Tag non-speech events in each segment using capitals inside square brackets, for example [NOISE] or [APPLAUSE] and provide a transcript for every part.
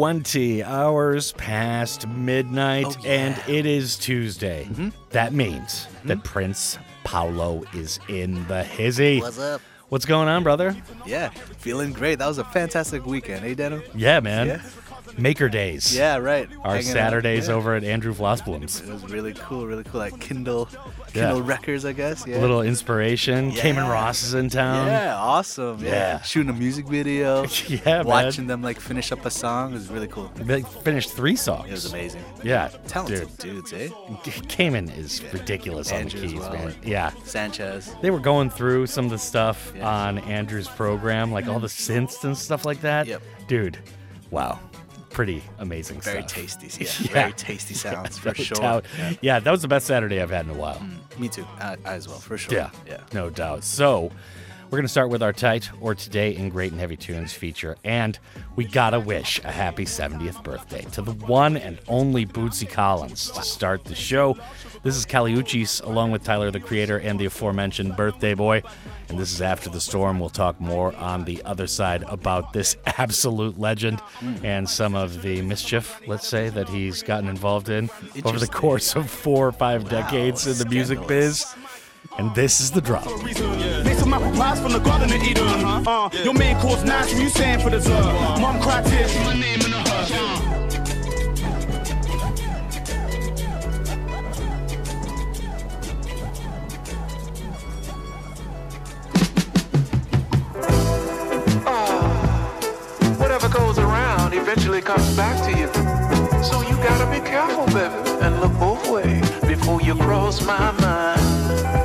20 hours past midnight, Oh, yeah. and it is Tuesday. Mm-hmm. That means that Prince Paolo is in the hizzy. What's up? What's going on, brother? Yeah, feeling great. That was a fantastic weekend, hey, Dano? Yeah, man. Yeah. Maker Days. Yeah, right. Our Hanging out. Saturdays Yeah. over at Andrew Flossblum's. It was really cool, really cool. Like Kindle, Yeah. Kindle Records, I guess. Yeah. A little inspiration. Yeah. Cayman Ross is in town. Yeah, awesome. Yeah. Yeah. Shooting a music video. [LAUGHS] Yeah, man. Watching them like finish up a song was really cool. They finished three songs. It was amazing. Yeah. Talented Dude. dudes, eh? Cayman is ridiculous on the keys, well. man. Yeah. Sanchez. They were going through some of the stuff Yeah. on Andrew's program, like all the synths and stuff like that. Yep. Dude, wow. Pretty amazing Very stuff. tasty. Yeah, [LAUGHS] Yeah. Very tasty sounds [LAUGHS] for No sure. doubt. Yeah. Yeah, that was the best Saturday I've had in a while. Mm, me too. I, I as well, for sure. Yeah. Yeah. No doubt. So, we're going to start with our tight or today in Great and Heavy Tunes feature. And we got to wish a happy 70th birthday to the one and only Bootsy Collins to start the show. This is Kali Uchis along with Tyler the Creator and the aforementioned Birthday Boy. And this is After the Storm. We'll talk more on the other side about this [LAUGHS] absolute legend hmm. and some of the mischief, let's say, that he's gotten involved in over the course of four or five decades in the music biz. And this is the drop. Based on my replies from the Garden of Eden. Uh, your main course natural, you saying for dessert. Mom cried tears, my name in the hush. Whatever goes around eventually comes back to you. So you gotta be careful, baby, and look both ways before you cross my mind.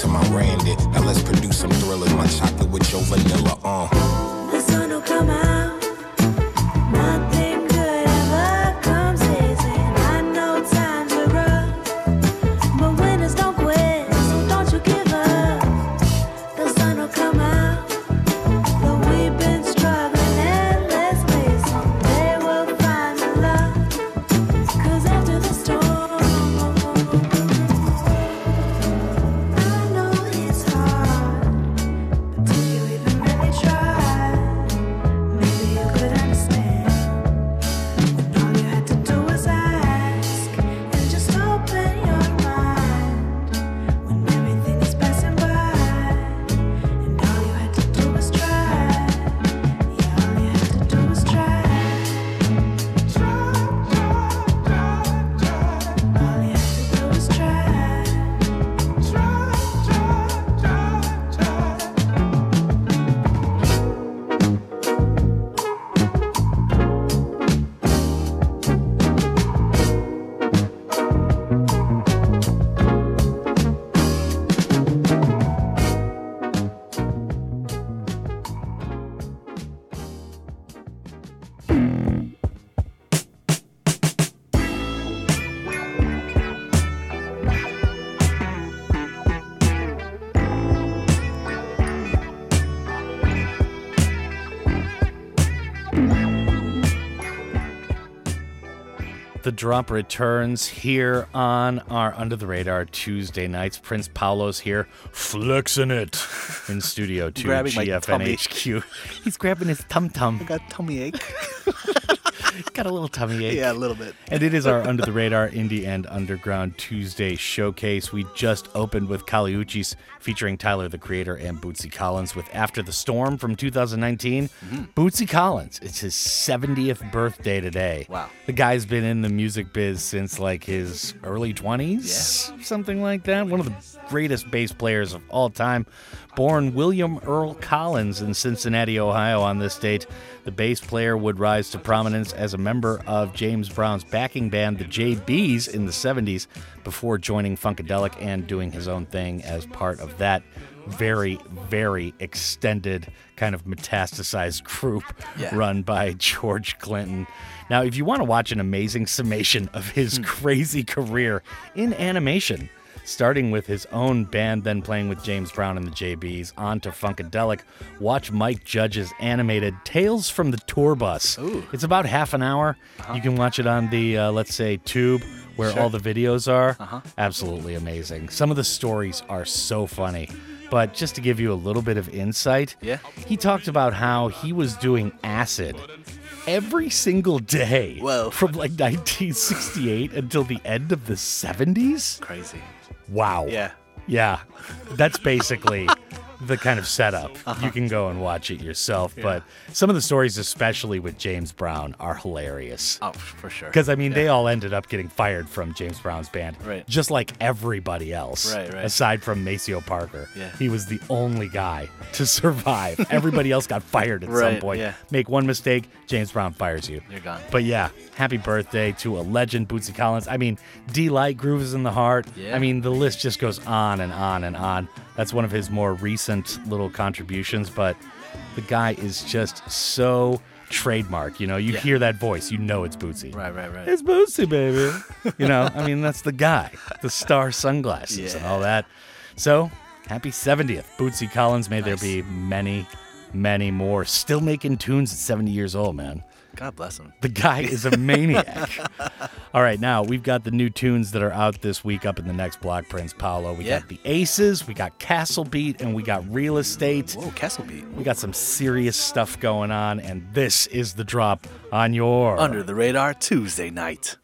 To my Randy. Drop returns here on our Under the Radar Tuesday nights. Prince Paolo's here, flexing it in Studio 2 Grabbing my tummy. GFNHQ. He's grabbing his tum tum. I got tummy ache. Got a little tummy ache. yeah, a little bit. And it is our Under the Radar Indie and Underground Tuesday showcase. We just opened with Kali Uchis featuring Tyler the Creator and Bootsy Collins with After the Storm from 2019. Mm-hmm. Bootsy Collins, it's his 70th birthday today. Wow. The guy's been in the music biz since like his early 20s, something like that. One of the greatest bass players of all time. Born William Earl Collins in Cincinnati, Ohio on this date, the bass player would rise to prominence as a member of James Brown's backing band, the JBs, in the 70s before joining Funkadelic and doing his own thing as part of that very, very extended kind of metastasized [LAUGHS] group Yeah. run by George Clinton. Now, if you want to watch an amazing summation of his hmm. crazy career in animation, starting with his own band, then playing with James Brown and the JBs, on to Funkadelic, watch Mike Judge's animated Tales from the Tour Bus. Ooh. It's about half an hour. You can watch it on the, uh, let's say, tube where all the videos are. Uh-huh. Absolutely amazing. Some of the stories are so funny. But just to give you a little bit of insight, Yeah. he talked about how he was doing acid every single day Whoa. from like 1968 until the end of the 70s. Crazy. Wow. Yeah. Yeah. That's basically the kind of setup. Uh-huh. You can go and watch it yourself. But some of the stories, especially with James Brown, are hilarious. Oh, for sure. Because, I mean, they all ended up getting fired from James Brown's band. Right. Just like everybody else. Right, right. Aside from Maceo Parker. Yeah. He was the only guy to survive. [LAUGHS] everybody else got fired at some Right, point. yeah. Make one mistake, James Brown fires you. You're gone. But yeah, happy birthday to a legend, Bootsy Collins. I mean, Deee-Lite Grooves in the Heart. Yeah. I mean, the list just goes on and on and on. That's one of his more recent little contributions, but the guy is just so trademark. You know, you Yeah. hear that voice, you know it's Bootsy. Right, right, right. It's Bootsy, baby. [LAUGHS] you know, I mean, that's the guy, the star sunglasses and all that. So, happy 70th, Bootsy Collins. May there be many, many more. Still making tunes at 70 years old, man. God bless him. The guy is a maniac. [LAUGHS] All right, now we've got the new tunes that are out this week up in the next block, Prince Paolo. We Yeah. got the Aces, we got Castlebeat, and we got Real Estate. Whoa, Castlebeat. We got some serious stuff going on, and this is the drop on your Under the radar Tuesday night.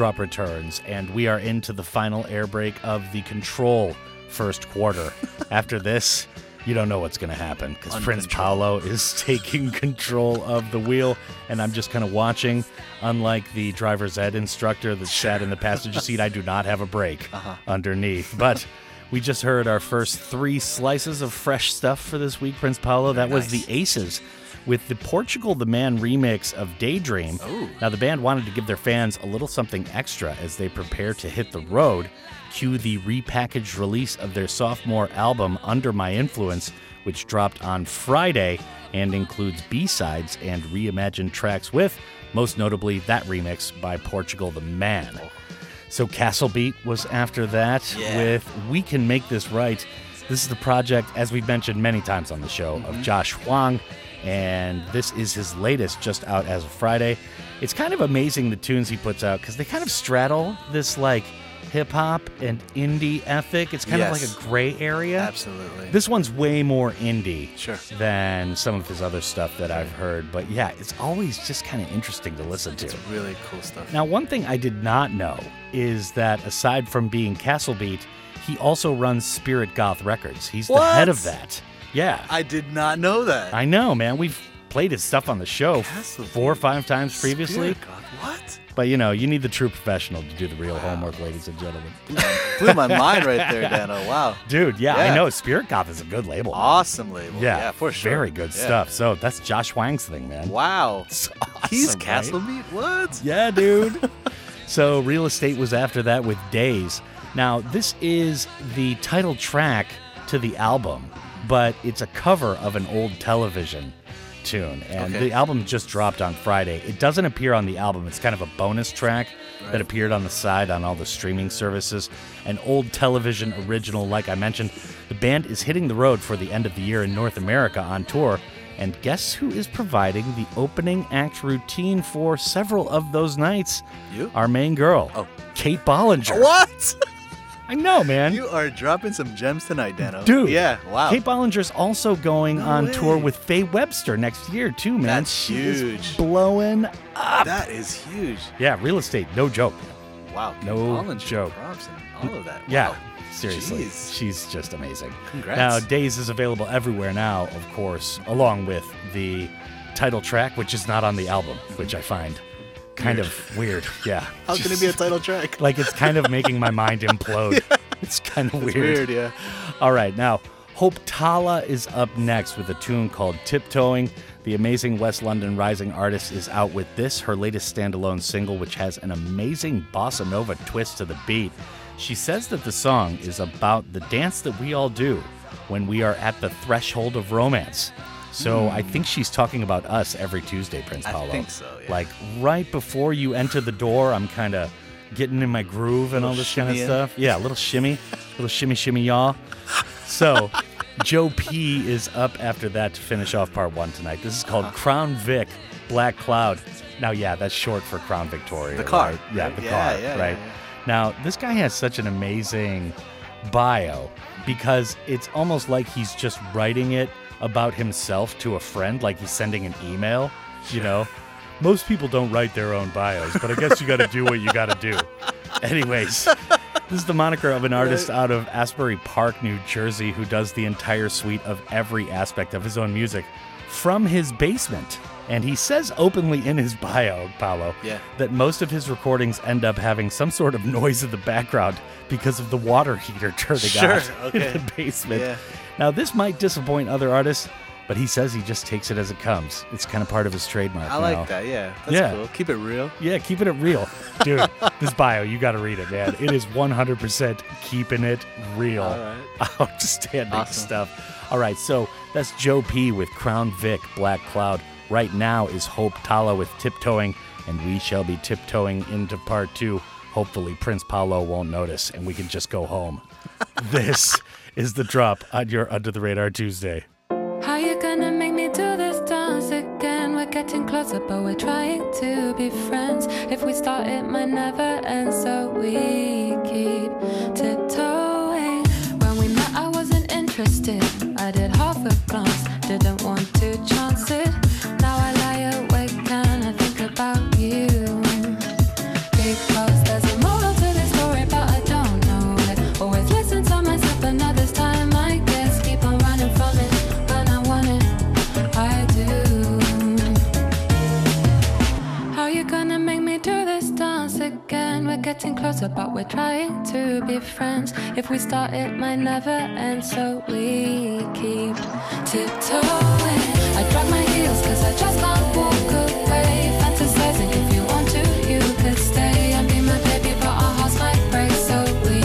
Drop returns, and we are into the final air break of the control first quarter. [LAUGHS] After this, you don't know what's going to happen because Prince Paolo is [LAUGHS] taking control of the wheel, and I'm just kind of watching. Unlike the driver's ed instructor that sat in the passenger [LAUGHS] seat, I do not have a brake uh-huh. underneath. But we just heard our first three slices of fresh stuff for this week, Prince Paolo. That was the Aces with the Portugal the Man remix of Daydream. Now, the band wanted to give their fans a little something extra as they prepare to hit the road. Cue the repackaged release of their sophomore album, Under My Influence, which dropped on Friday and includes B sides and reimagined tracks with, most notably, that remix by Portugal the Man. Oh, So Castlebeat was after that with We Can Make This Right. This is the project, as we've mentioned many times on the show, of mm-hmm. Josh Hwang, and this is his latest, just out as of Friday. It's kind of amazing the tunes he puts out because they kind of straddle this like hip hop and indie ethic. It's kind of like a gray area. Absolutely. This one's way more indie Sure. than some of his other stuff that I've heard. But yeah, it's always just kind of interesting to listen to. It's really cool stuff. Now, one thing I did not know is that aside from being Castlebeat, he also runs Spirit Goth Records. He's the head of that. Yeah. I did not know that. I know, man. We've played his stuff on the show Castle four or five times previously. Spirit God, what? But you know, you need the true professional to do the real homework, [SIGHS] ladies and gentlemen. Blew my mind right there, [LAUGHS] Dano. Wow. Dude, yeah, I know. Spirit Goth is a good label. man. Awesome label. Yeah, Yeah, for sure. Very good Yeah. stuff. So that's Josh Hwang's thing, man. Wow. [LAUGHS] It's He's awesome, right? Castle Beat? What? Yeah, dude. [LAUGHS] so Real Estate was after that with Days. Now, this is the title track to the album, but it's a cover of an old television tune. And Okay. the album just dropped on Friday. It doesn't appear on the album, it's kind of a bonus track that appeared on the side on all the streaming services. An old television original, like I mentioned. The band is hitting the road for the end of the year in North America on tour. And guess who is providing the opening act routine for several of those nights? You? Our main girl, Oh. Kate Bollinger. What? [LAUGHS] I know, man. You are dropping some gems tonight, Dano. Dude. Yeah, wow. Kate Bollinger's also going No on way. tour with Faye Webster next year, too, man. That's huge. blowing up. That is huge. Yeah, real estate, no joke. Wow. Kate No Bollinger, joke. Props and all of that. Yeah, Wow. seriously. Jeez. She's just amazing. Congrats. Now, Days is available everywhere now, of course, along with the title track, which is not on the album, which I find kind of weird. Yeah. [LAUGHS] How can it be a title track? like it's kind of making my mind implode. [LAUGHS] It's kind of It's weird. weird, yeah. All right, now Hope Tala is up next with a tune called Tiptoeing. The amazing West London rising artist is out with this, her latest standalone single, which has an amazing bossa nova twist to the beat. She says that the song is about the dance that we all do when we are at the threshold of romance. So I think she's talking about us every Tuesday, Prince Hmm. I think so, yeah. Like right before you enter the door, I'm kind of getting in my groove and all this kind of stuff. Yeah, a little shimmy, little shimmy, shimmy, y'all. So, Joe P is up after that to finish off part one tonight. This is called Uh-huh. Crown Vic Black Cloud. Now, yeah, that's short for Crown Victoria. The car, right? Yeah, the Yeah, car, yeah, right? Now, this guy has such an amazing bio because it's almost like he's just writing it about himself to a friend, like he's sending an email, you know? Most people don't write their own bios, but I guess you got to do what you got to do. Anyways, this is the moniker of an artist out of Asbury Park, New Jersey, who does the entire suite of every aspect of his own music from his basement. And he says openly in his bio, Paolo, Yeah. that most of his recordings end up having some sort of noise in the background because of the water heater [LAUGHS] turning Sure, on okay. in the basement. Yeah. Now, this might disappoint other artists, but he says he just takes it as it comes. It's kind of part of his trademark. I now. like that, yeah. That's Yeah. cool. Keep it real. Yeah, keeping it real. [LAUGHS] Dude, this bio, you got to read it, man. It is 100% keeping it real. All right. [LAUGHS] Outstanding Awesome. stuff. All right, so that's Joe P with Crown Vic, Black Cloud. Right now is Hope Tala with Tiptoeing, and we shall be tiptoeing into part two. Hopefully, Prince Paolo won't notice and we can just go home. [LAUGHS] this is the drop on your Under the Radar Tuesday. How you gonna make me do this dance again? We're getting closer, but we're trying to be friends. If we start, it might never end, so we keep tiptoeing. When we met, I wasn't interested. I did half a glance, didn't want to chance getting closer, but we're trying to be friends. If we start, it might never end, so we keep tiptoeing. I drop my heels, cause I just can't walk away. Fantasizing, if you want to, you could stay and be my baby, but our hearts might break, so we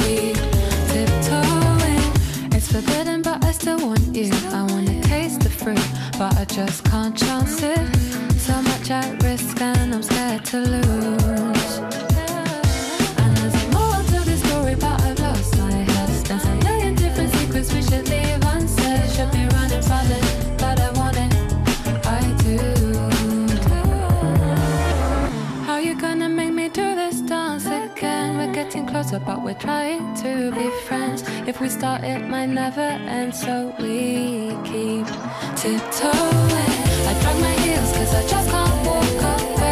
keep tiptoeing. It's forbidden, but I still want you. I wanna taste the fruit, but I just can't chance it. So much at risk, and I'm scared to lose. closer, but we're trying to be friends. If we start, it might never end, so we keep tiptoeing. I drag my heels, cause I just can't walk up.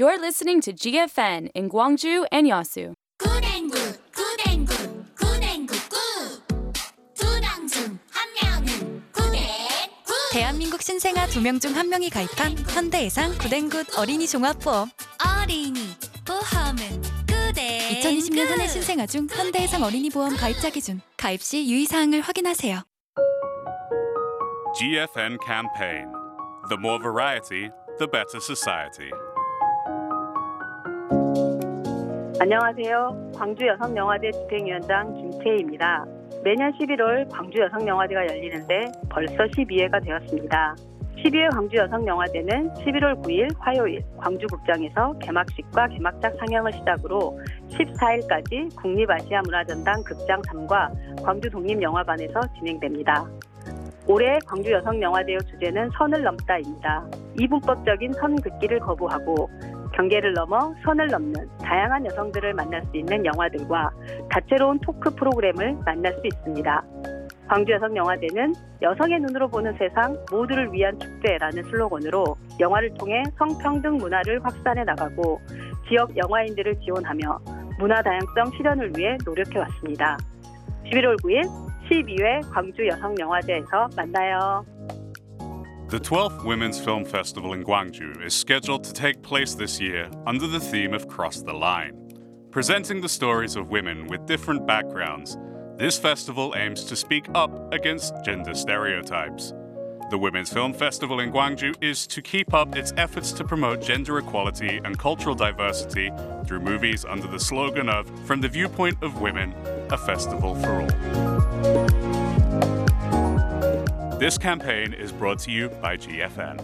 You're listening to GFN in Gwangju and Yasu. 대한민국 신생아 두 명 중 한 명이 가입한 현대해상 굿앤굿 어린이 종합보험. 어린이 보험은 굿앤 2020년 한해 신생아 중 현대해상 어린이 보험 가입자 기준. 가입 시 유의 사항을 확인하세요. GFN campaign. The more variety, the better society. 안녕하세요. 광주 여성영화제 집행위원장 김채희입니다. 매년 11월 광주 여성영화제가 열리는데 벌써 12회가 되었습니다. 12회 광주 여성영화제는 11월 9일 화요일 광주극장에서 개막식과 개막작 상영을 시작으로 14일까지 국립아시아문화전당 극장 3과 광주 독립영화관에서 진행됩니다. 올해 광주 여성영화제의 주제는 선을 넘다입니다. 이분법적인 선 긋기를 거부하고 경계를 넘어 선을 넘는 다양한 여성들을 만날 수 있는 영화들과 다채로운 토크 프로그램을 만날 수 있습니다. 광주 여성영화제는 여성의 눈으로 보는 세상 모두를 위한 축제라는 슬로건으로 영화를 통해 성평등 문화를 확산해 나가고 지역 영화인들을 지원하며 문화 다양성 실현을 위해 노력해 왔습니다. 11월 9일 12회 광주 여성영화제에서 만나요. The 12th Women's Film Festival in Gwangju is scheduled to take place this year under the theme of Cross the Line. Presenting the stories of women with different backgrounds, this festival aims to speak up against gender stereotypes. The Women's Film Festival in Gwangju is to keep up its efforts to promote gender equality and cultural diversity through movies under the slogan of From the Viewpoint of Women, a Festival for All. This campaign is brought to you by GFN.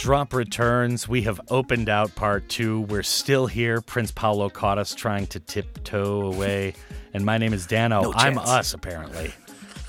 Drop returns. We have opened out part two. We're still here. Prince Paolo caught us trying to tiptoe away. And my name is Dano. No I'm us, apparently.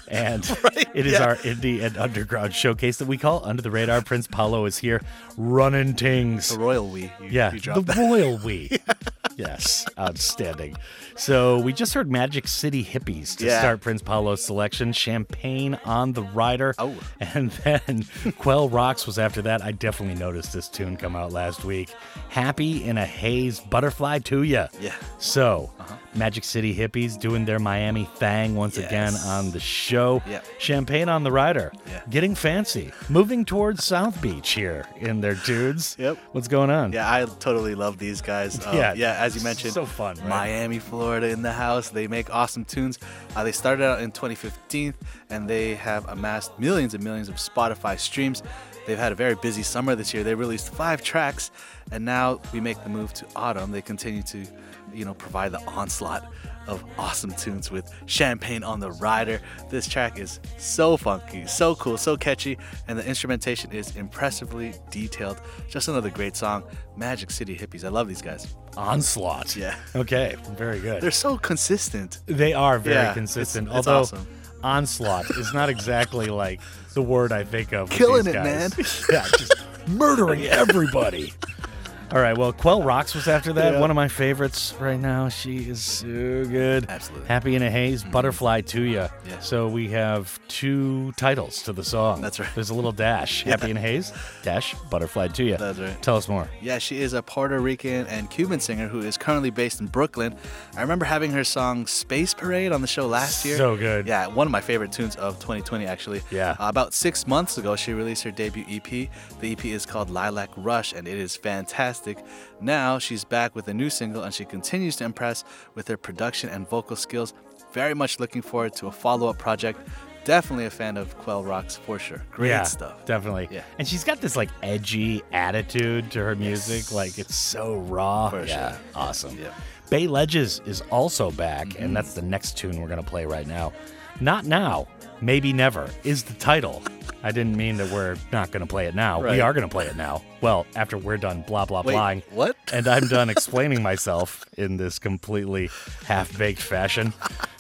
And [LAUGHS] it is yeah. our indie and underground showcase that we call Under the Radar. Prince Paolo is here running things. The royal we. You, Yeah, you the that. royal we. [LAUGHS] yes, outstanding. So we just heard Magic City Hippies to Yeah. start Prince Paolo's selection. Champagne on the Rider. Oh. And [LAUGHS] then Quelle Rox was after that. I definitely noticed this tune come out last week. Happy in a Haze, Butterfly to Ya. Yeah. So, Magic City Hippies doing their Miami thang once again on the show. Yep. Champagne on the Rider. Yeah. Getting fancy. Moving towards South Beach here in their dudes. Yep. What's going on? Yeah, I totally love these guys. Um, Yeah, yeah, as you mentioned, so fun, right? Miami, Florida, in the house. They make awesome tunes. Uh, they started out in 2015, and they have amassed millions and millions of Spotify streams. They've had a very busy summer this year. They released five tracks, and now we make the move to autumn. They continue to, you know, provide the onslaught of awesome tunes with Champagne on the Rider. This track is so funky, so cool, so catchy, and the instrumentation is impressively detailed. Just another great song. Magic City Hippies. I love these guys. Onslaught. Yeah. Okay, very good. They're so consistent. They are very Yeah, consistent. it's- it's although awesome. onslaught is not exactly like the word I think of. with Killing it, man. [LAUGHS] yeah, just murdering [LAUGHS] everybody. All right. Well, Quelle Rox was after that. Yeah. One of my favorites right now. She is so good. Absolutely. Happy in a Haze, Butterfly to Ya. Yeah. So we have two titles to the song. That's right. There's a little dash. [LAUGHS] Happy in a Haze, dash, Butterfly to Ya. That's right. Tell us more. Yeah, she is a Puerto Rican and Cuban singer who is currently based in Brooklyn. I remember having her song Space Parade on the show last year. So good. Yeah, one of my favorite tunes of 2020, actually. Yeah. Uh, about six months ago, she released her debut EP. The EP is called Lilac Rush, and it is fantastic. Now she's back with a new single, and she continues to impress with her production and vocal skills. Very much looking forward to a follow up project. Definitely a fan of Quelle Rox for sure. Great yeah, stuff. Definitely. Yeah. And she's got this like edgy attitude to her music. Like it's so raw. For yeah. sure. Awesome. Yeah. Bay Ledges is also back, Mm-hmm. and that's the next tune we're going to play right now. Not now, maybe never is the title. I didn't mean that we're not going to play it now. Right. We are going to play it now. Well, after we're done blah, blah, Wait, blahing. what? And I'm done explaining myself in this completely half baked fashion.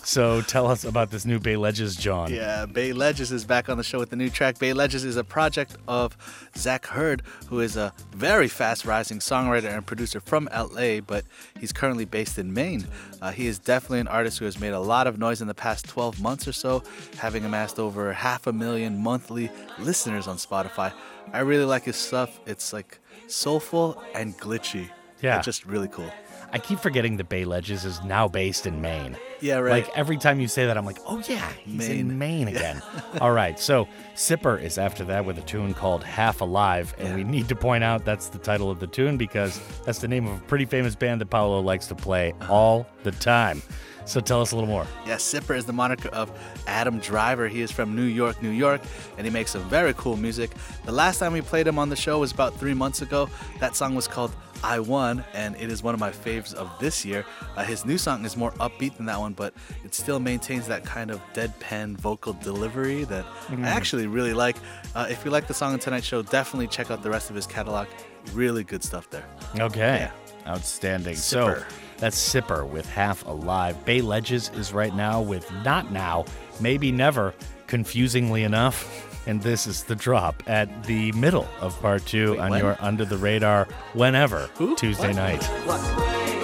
So tell us about this new Bay Ledges, John. Yeah, Bay Ledges is back on the show with the new track. Bay Ledges is a project of Zach Hurd, who is a very fast rising songwriter and producer from LA, but he's currently based in Maine. Uh, he is definitely an artist who has made a lot of noise in the past 12 months or so, having amassed over half a million monthly listeners on Spotify. I really like his stuff. It's like soulful and glitchy. Yeah. It's just really cool. I keep forgetting that Bay Ledges is now based in Maine. Yeah, right. Like every time you say that, I'm like, oh yeah, he's in Maine. Maine again. [LAUGHS] All right, so Sipper is after that with a tune called Half Alive, and we need to point out that's the title of the tune because that's the name of a pretty famous band that Paolo likes to play uh-huh. all the time. So tell us a little more. Yeah, Sipper is the moniker of Adam Driver. He is from New York, New York, and he makes some very cool music. The last time we played him on the show was about three months ago. That song was called I Won, and it is one of my faves of this year. Uh, his new song is more upbeat than that one, but it still maintains that kind of deadpan vocal delivery that Mhm. I actually really like. Uh, if you like the song on tonight's show, definitely check out the rest of his catalog. Really good stuff there. Okay. Outstanding. So Sipper. that's Sipper with Half Alive. Bay Ledges is right now with Not Now, Maybe Never, confusingly enough. And this is the drop at the middle of part two on when? your Under the Radar whenever Tuesday night. Thank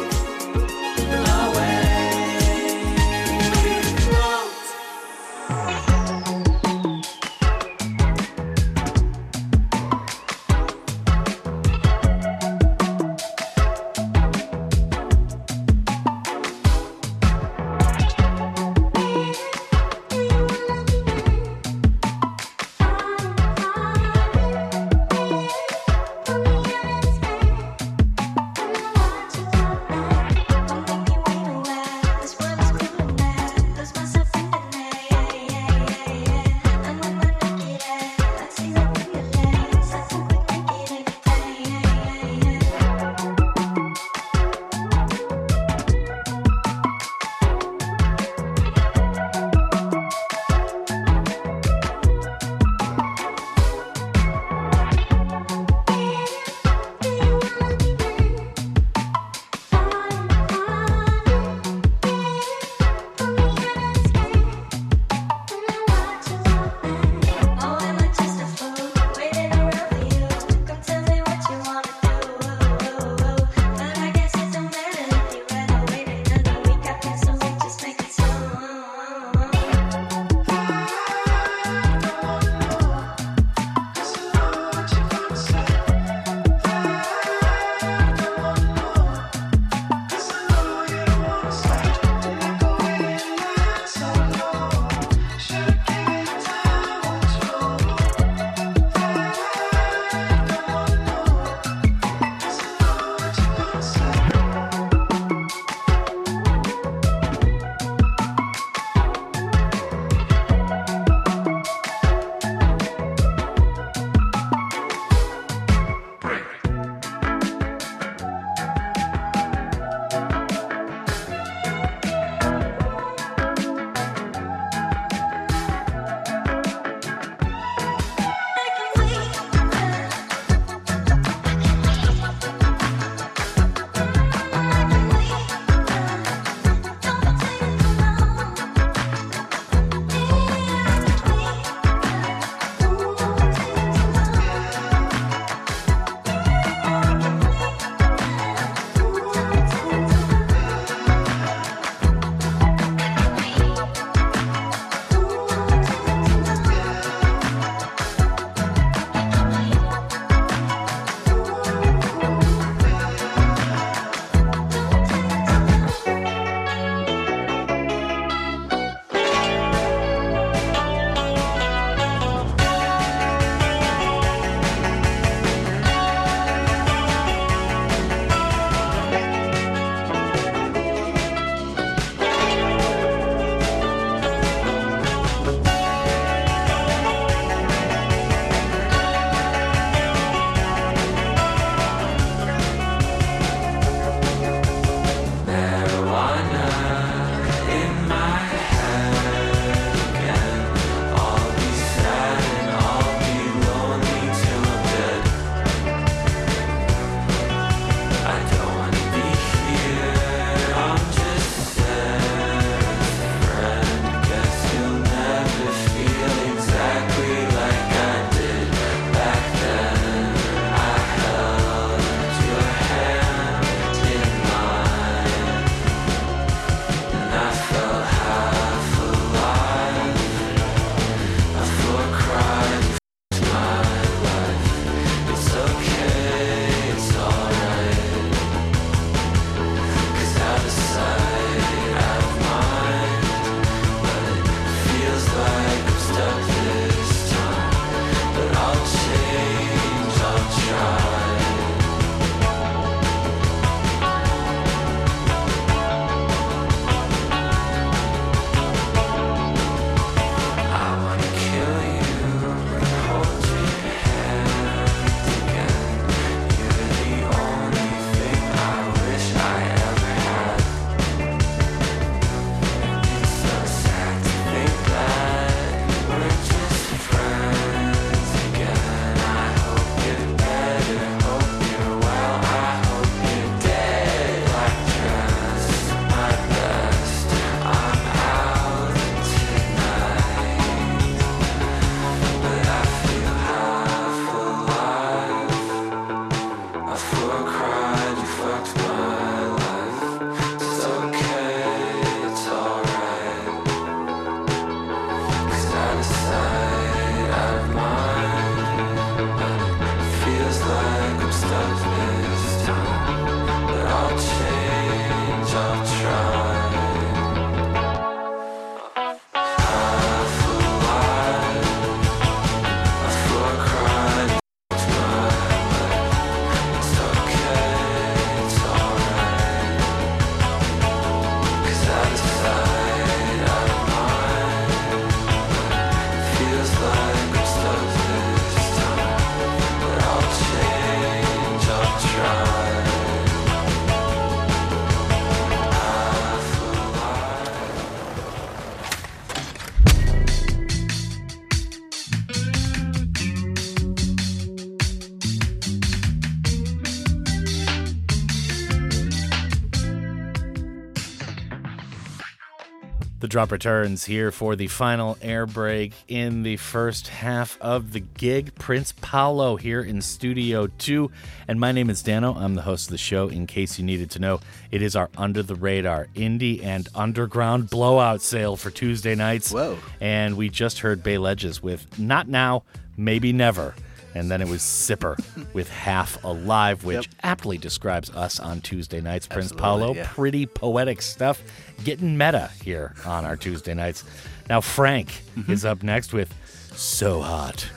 The drop returns here for the final air break in the first half of the gig. Prince Paolo here in Studio 2. And my name is Dano. I'm the host of the show. In case you needed to know, it is our under the radar indie and underground blowout sale for Tuesday nights. Whoa. And we just heard Bay Ledges with Not Now, Maybe Never. And then it was Sipper with Half Alive, which Yep. aptly describes us on Tuesday nights. Prince Absolutely, Paolo, yeah. pretty poetic stuff. Getting meta here on our Tuesday nights. Now, Frank Mm-hmm. is up next with So Hot.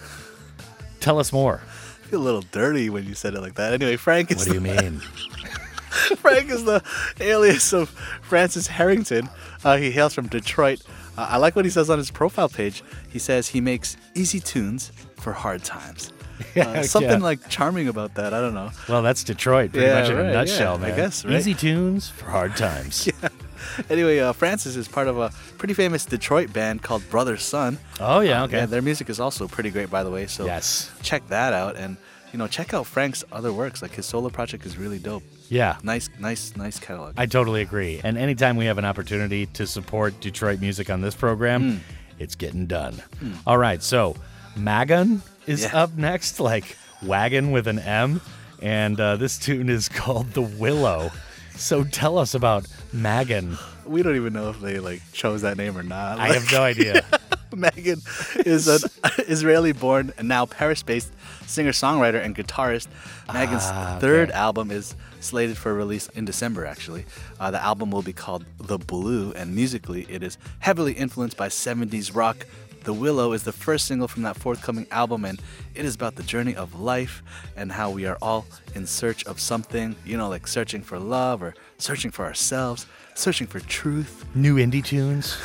Tell us more. I feel a little dirty when you said it like that. Anyway, Frank is What do you mean? [LAUGHS] Frank is the alias of Francis Harrington. Uh, he hails from Detroit. Uh, I like what he says on his profile page. He says he makes easy tunes for hard times. [LAUGHS] Uh, something Yeah. like charming about that. I don't know. Well, that's Detroit, pretty Yeah, much in right, a nutshell, yeah, I guess, right? Easy tunes for hard times. [LAUGHS] yeah. Anyway, uh, Francis is part of a pretty famous Detroit band called Brother Sun. Oh, yeah, Uh, okay. yeah, their music is also pretty great, by the way. So Yes. check that out, and you know, check out Frank's other works. Like his solo project is really dope. Yeah. Nice, nice, nice catalog. I totally agree. And anytime we have an opportunity to support Detroit music on this program, Hmm. it's getting done. All right, so Magon is Yeah. up next, like wagon with an M. And uh, this tune is called The Willow. So tell us about Magon. we don't even know if they like chose that name or not. I have no idea. [LAUGHS] Megan is an [LAUGHS] Israeli-born and now Paris-based singer-songwriter and guitarist. Megan's Ah, okay. third album is slated for release in December. Actually, uh, the album will be called The Blue, and musically, it is heavily influenced by 70s rock. The Willow is the first single from that forthcoming album, and it is about the journey of life and how we are all in search of something, you know, like searching for love or searching for ourselves, searching for truth, New indie tunes,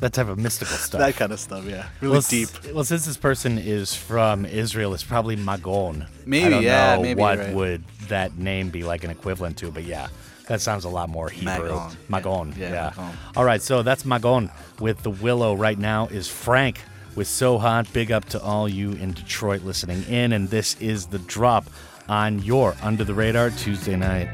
that type of mystical [LAUGHS] stuff. that kind of stuff. Yeah, really well, deep. Well, since this person is from Israel, it's probably Magon. Maybe, I don't yeah, know maybe, what right. would that name be like an equivalent to, but yeah, that sounds a lot more Hebrew. Magon, Magon, yeah. yeah. Magon. All right, so that's Magon with the Willow. Right now is Frank with So Hot. Big up to all you in Detroit listening in, and this is the drop on your Under the Radar Tuesday night.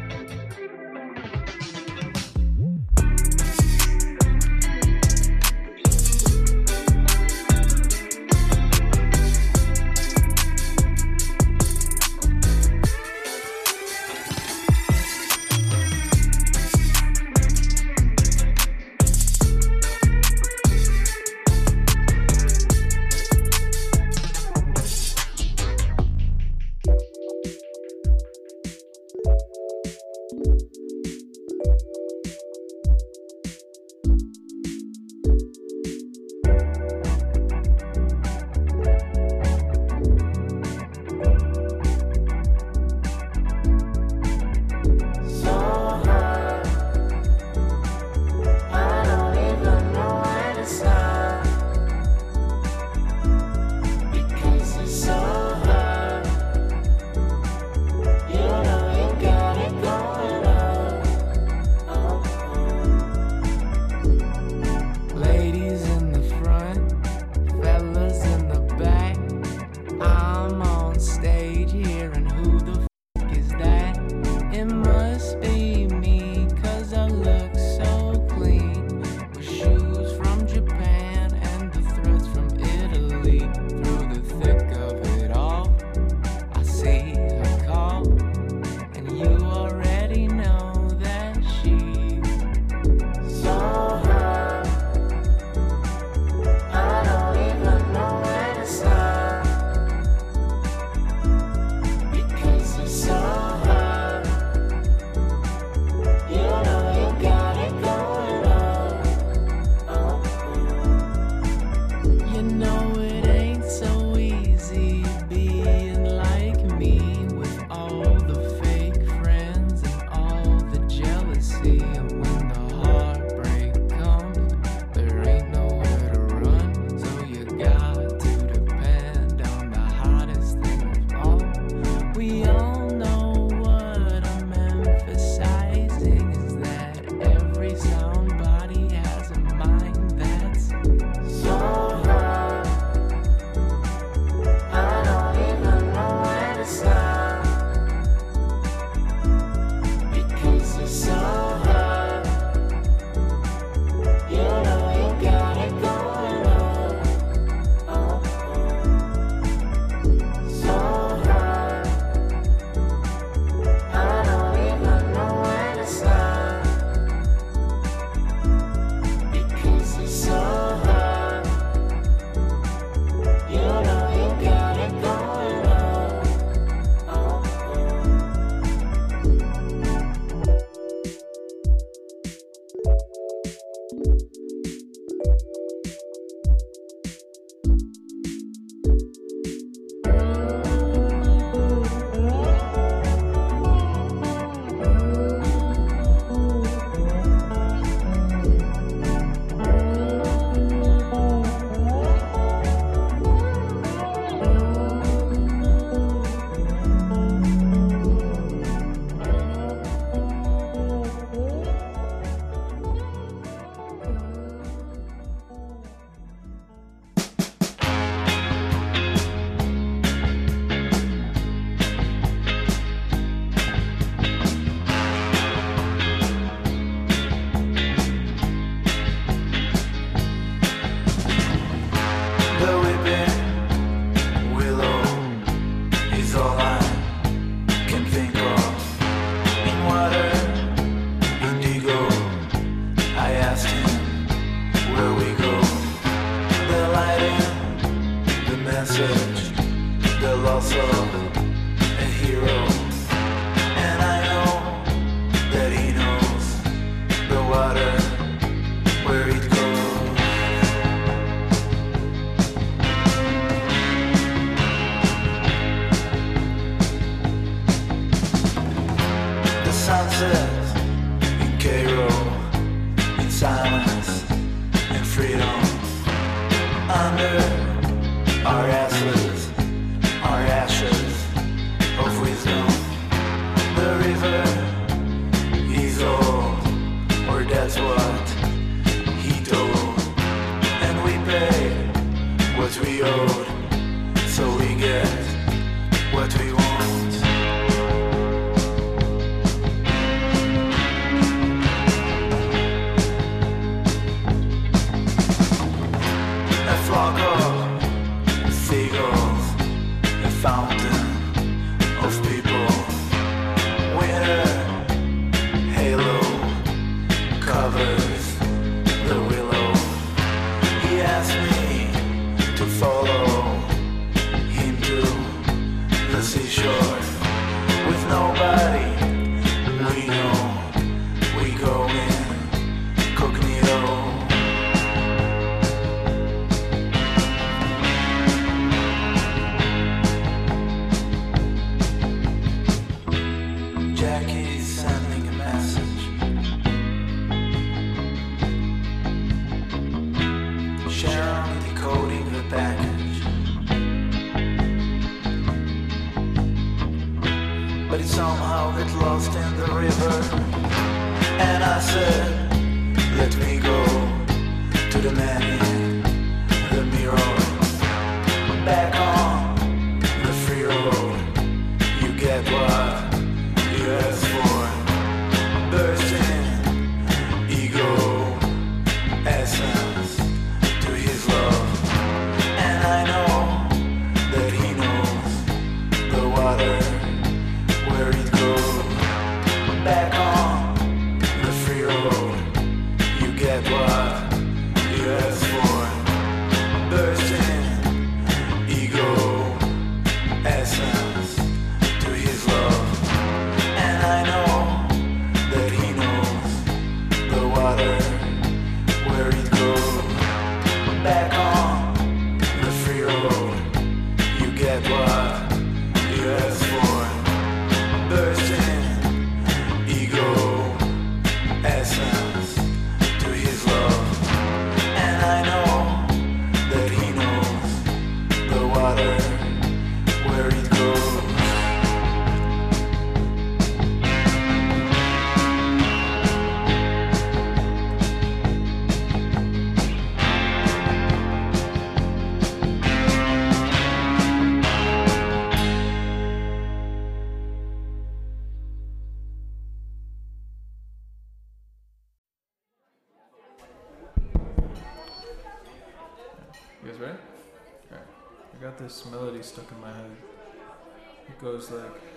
Goes like.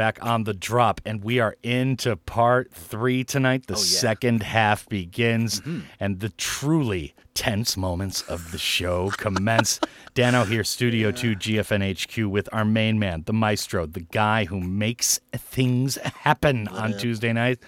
Back on the drop, and we are into part three tonight. The oh, second half begins, mm-hmm. and the truly tense moments of the show commence. [LAUGHS] Dano here, Studio 2 GFNHQ, with our main man, the maestro, the guy who makes things happen on Tuesday night.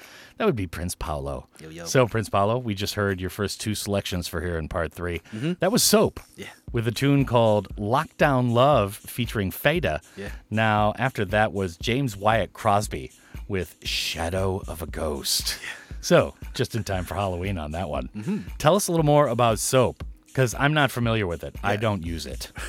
That would be Prince Paolo. yo. So, Prince Paolo, we just heard your first two selections for here in part 3 Mhm. That was Soap. Yeah. With a tune called Lockdown Love featuring Feyde. Yeah. Now, after that was James Wyatt Crosby with Shadow of a Ghost. So, just in time for Halloween on that one. Mm-hmm. Tell us a little more about Soap, because I'm not familiar with it. I don't use it. [LAUGHS]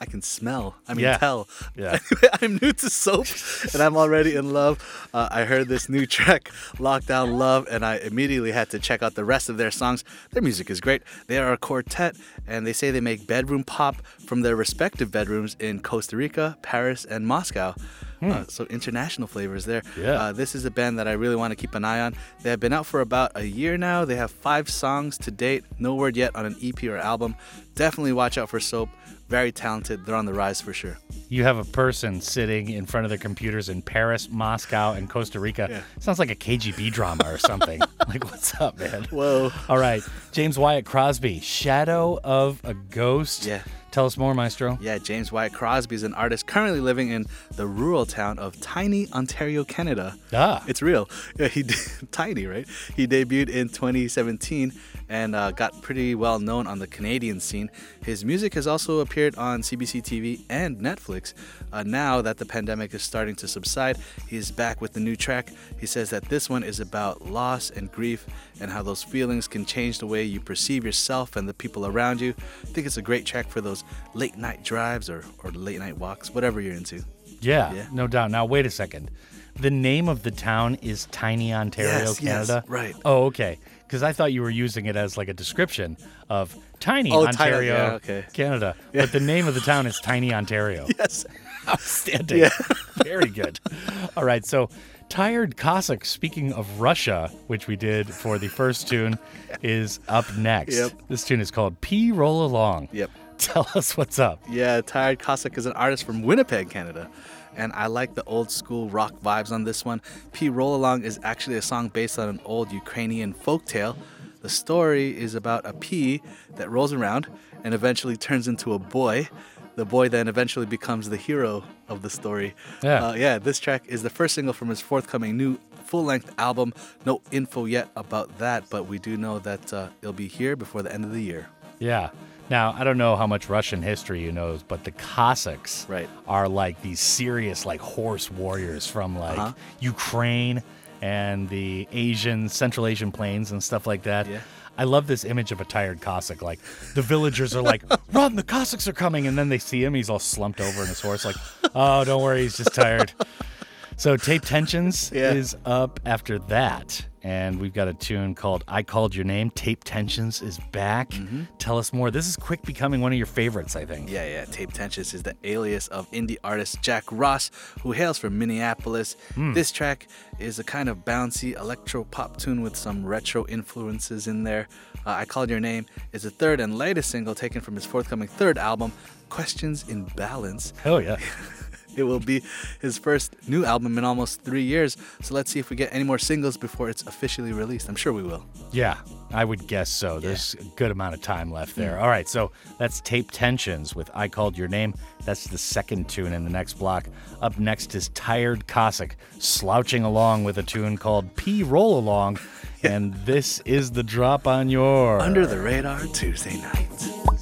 I can smell. I mean, Yeah. tell. Yeah. [LAUGHS] I'm new to soap, and I'm already in love. Uh, I heard this new track, "Lockdown Love," and I immediately had to check out the rest of their songs. Their music is great. They are a quartet, and they say they make bedroom pop from their respective bedrooms in Costa Rica, Paris, and Moscow. Uh, so international flavors there. Yeah. Uh, this is a band that I really want to keep an eye on. They have been out for about a year now. They have five songs to date. No word yet on an EP or album. Definitely watch out for Soap. Very talented. They're on the rise for sure. You have a person sitting in front of their computers in Paris, Moscow, and Costa Rica. Yeah. Sounds like a KGB drama or something. [LAUGHS] like, what's up, man? Whoa. All right. James Wyatt Crosby, Shadow of a Ghost. Yeah. Tell us more, Maestro. Yeah, James Wyatt Crosby is an artist currently living in the rural town of Tiny, Ontario, Canada. Ah. It's real. [LAUGHS] Yeah, he [LAUGHS] tiny, right? He debuted in 2017 and uh, got pretty well known on the Canadian scene. His music has also appeared on CBC TV and Netflix. Uh, now that the pandemic is starting to subside, he's back with the new track. He says that this one is about loss and grief and how those feelings can change the way you perceive yourself and the people around you. I think it's a great track for those late night drives or, or late night walks, whatever you're into. Yeah, Yeah. no doubt. Now, wait a second. The name of the town is Tiny Ontario, Yes, yes, Canada? right. Oh, okay. Because I thought you were using it as like a description of Tiny Oh, Tiny- Ontario, yeah, okay. Canada. Yeah. But the name of the town is Tiny [LAUGHS] Ontario. Yes. [LAUGHS] Outstanding. Yeah. [LAUGHS] Very good. All right. So, Tired Cossack, speaking of Russia, which we did for the first tune, [LAUGHS] is up next. Yep. This tune is called Pea Roll Along. Yep. Tell us what's up. Yeah, Tired Cossack is an artist from Winnipeg, Canada. And I like the old school rock vibes on this one. Pea Roll Along is actually a song based on an old Ukrainian folktale. The story is about a pea that rolls around and eventually turns into a boy. The boy then eventually becomes the hero of the story. Yeah. Uh, yeah, this track is the first single from his forthcoming new full length album. No info yet about that, but we do know that uh, it'll be here before the end of the year. Yeah. Now, I don't know how much Russian history you know, but the Cossacks Right. are like these serious, like horse warriors from like Uh-huh. Ukraine and the Asian, Central Asian plains and stuff like that. Yeah. I love this image of a tired Cossack. Like the villagers are like, [LAUGHS] "Run! The Cossacks are coming!" And then they see him. He's all slumped over in his horse. Like, "Oh, don't worry, he's just tired." So tape tensions Yeah. is up after that, and we've got a tune called "I Called Your Name." Tape tensions is back. Tell us more. This is quick becoming one of your favorites, I think. Yeah, yeah. Tape Tensions is the alias of indie artist Jack Ross, who hails from Minneapolis. This track is a kind of bouncy electro pop tune with some retro influences in there. Uh, I Called Your Name is the third and latest single taken from his forthcoming third album, Questions in Balance. Hell yeah. [LAUGHS] It will be his first new album in almost three years, so let's see if we get any more singles before it's officially released. I'm sure we will. Yeah, I would guess so. There's a good amount of time left there. All right, so that's Tape Tensions with I Called Your Name. That's the second tune in the next block. Up next is Tired Cossack, slouching along with a tune called Pea Roll Along. And this is the drop on your. Under the Radar Tuesday night.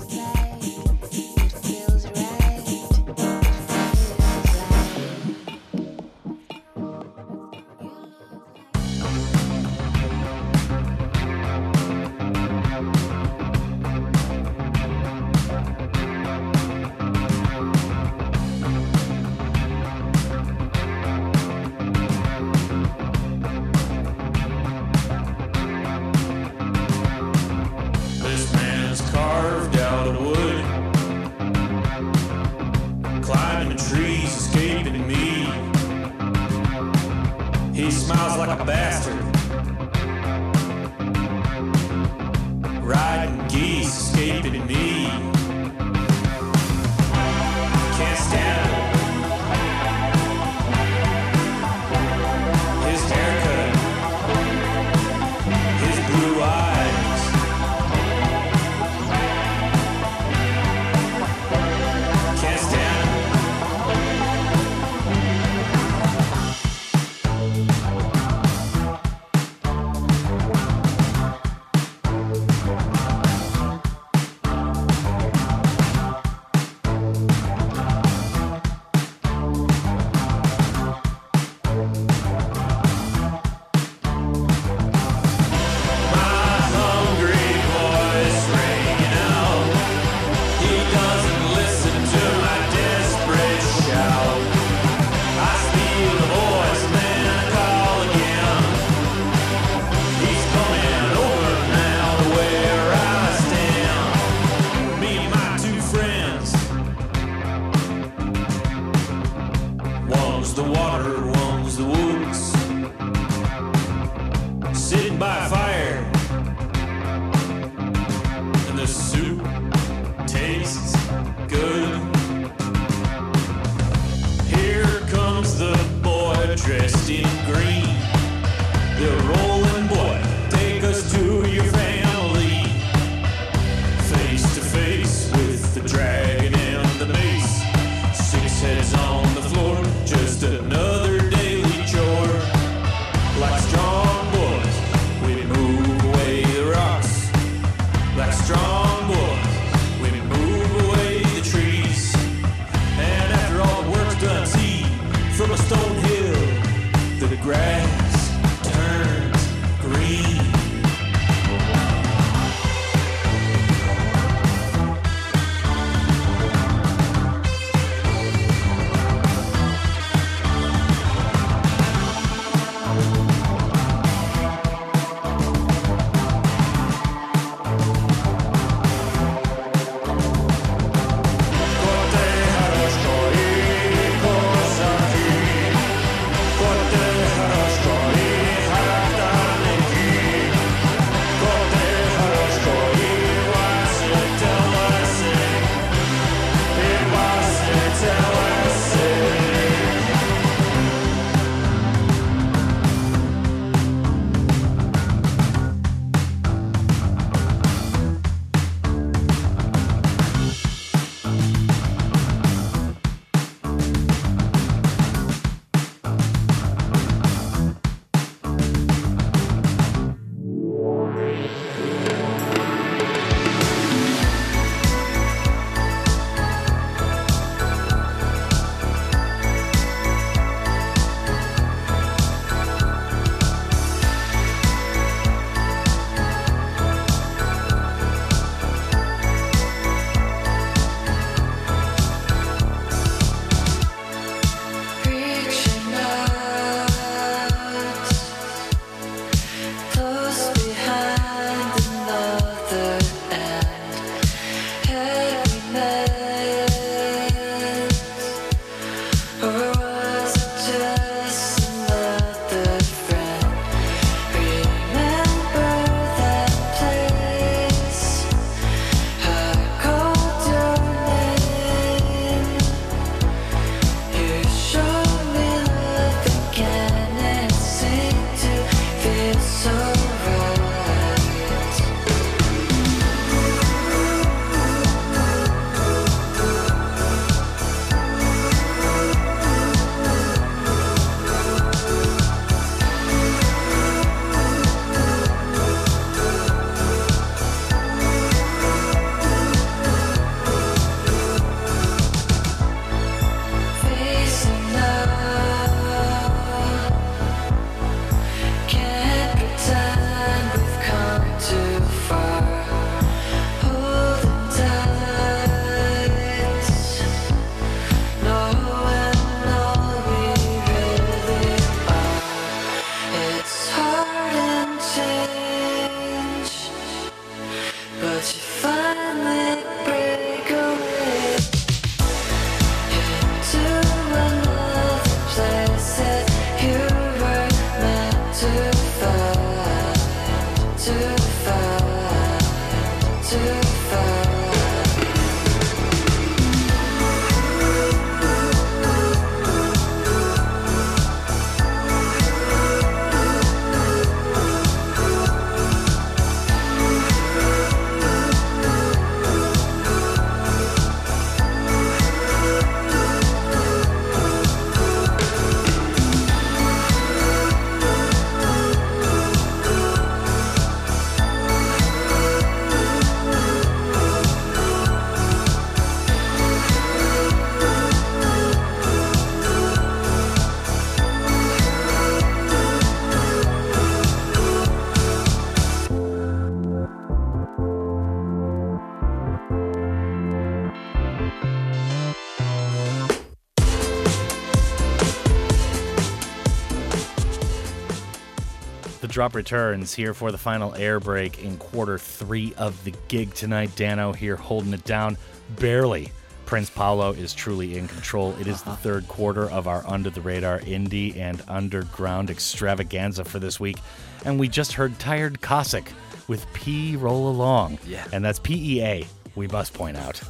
Drop returns here for the final air break in quarter three of the gig tonight. Dano here holding it down barely. Prince Paolo is truly in control. It is the third quarter of our under the radar indie and underground extravaganza for this week. And we just heard Tired Cossack with Pea Roll Along. Yeah. And that's P E A, we must point out.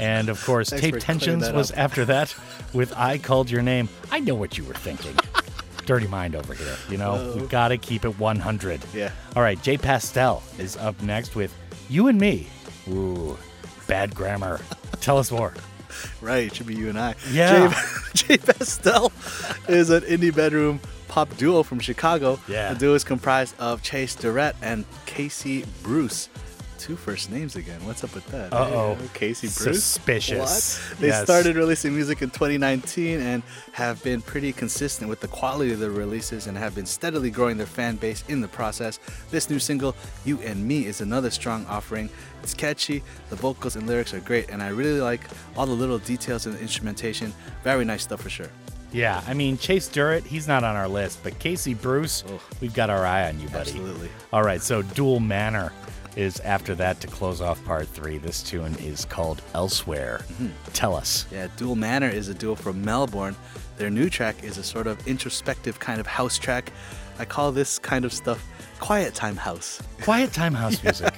And of course, Thanks Tape Tensions was after that with I Called Your Name. I know what you were thinking. [LAUGHS] Dirty Mind over here. You know, Whoa. we've got to keep it 100. Yeah. All right, J Pastel is up next with You and Me. Ooh, bad grammar. [LAUGHS] Tell us more. Right, it should be you and I. Yeah. Jay, [LAUGHS] J Pastel is an indie bedroom pop duo from Chicago. Yeah. The duo is comprised of Chase Durrett and Casey Bruce. Two first names again. What's up with that? Uh-oh. Hey, Casey Bruce. Suspicious. What? They Yes. started releasing music in 2019 and have been pretty consistent with the quality of their releases and have been steadily growing their fan base in the process. This new single, You and Me, is another strong offering. It's catchy, the vocals and lyrics are great, and I really like all the little details in the instrumentation. Very nice stuff for sure. Yeah, I mean, Chase Durrett, he's not on our list, but Casey Bruce, we've got our eye on you, buddy. Absolutely. All right, so Dual Manor is after that to close off part three. This tune is called Elsewhere. Mm-hmm. Tell us. Yeah, Dual Manor is a duo from Melbourne. Their new track is a sort of introspective kind of house track. I call this kind of stuff quiet time house. Quiet time house [LAUGHS] music.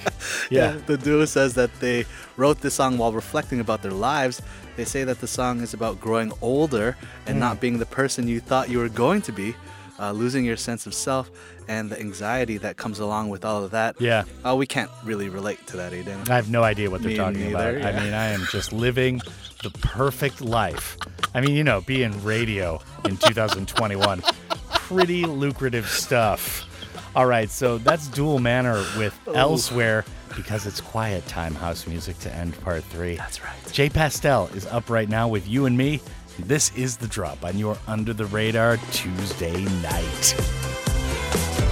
Yeah. The duo says that they wrote this song while reflecting about their lives. They say that the song is about growing older and Mm. not being the person you thought you were going to be, uh, losing your sense of self, and the anxiety that comes along with all of that. Yeah. Uh, we can't really relate to that, Aiden. I have no idea what they're Me talking neither, about. I mean, I am just living the perfect life. I mean, you know, being radio in 2021, pretty lucrative stuff. All right, so that's Dual Manor with Oh. Elsewhere because it's quiet time house music to end part three. That's right. J Pastel is up right now with you and me. This is the drop on your Under the Radar Tuesday night.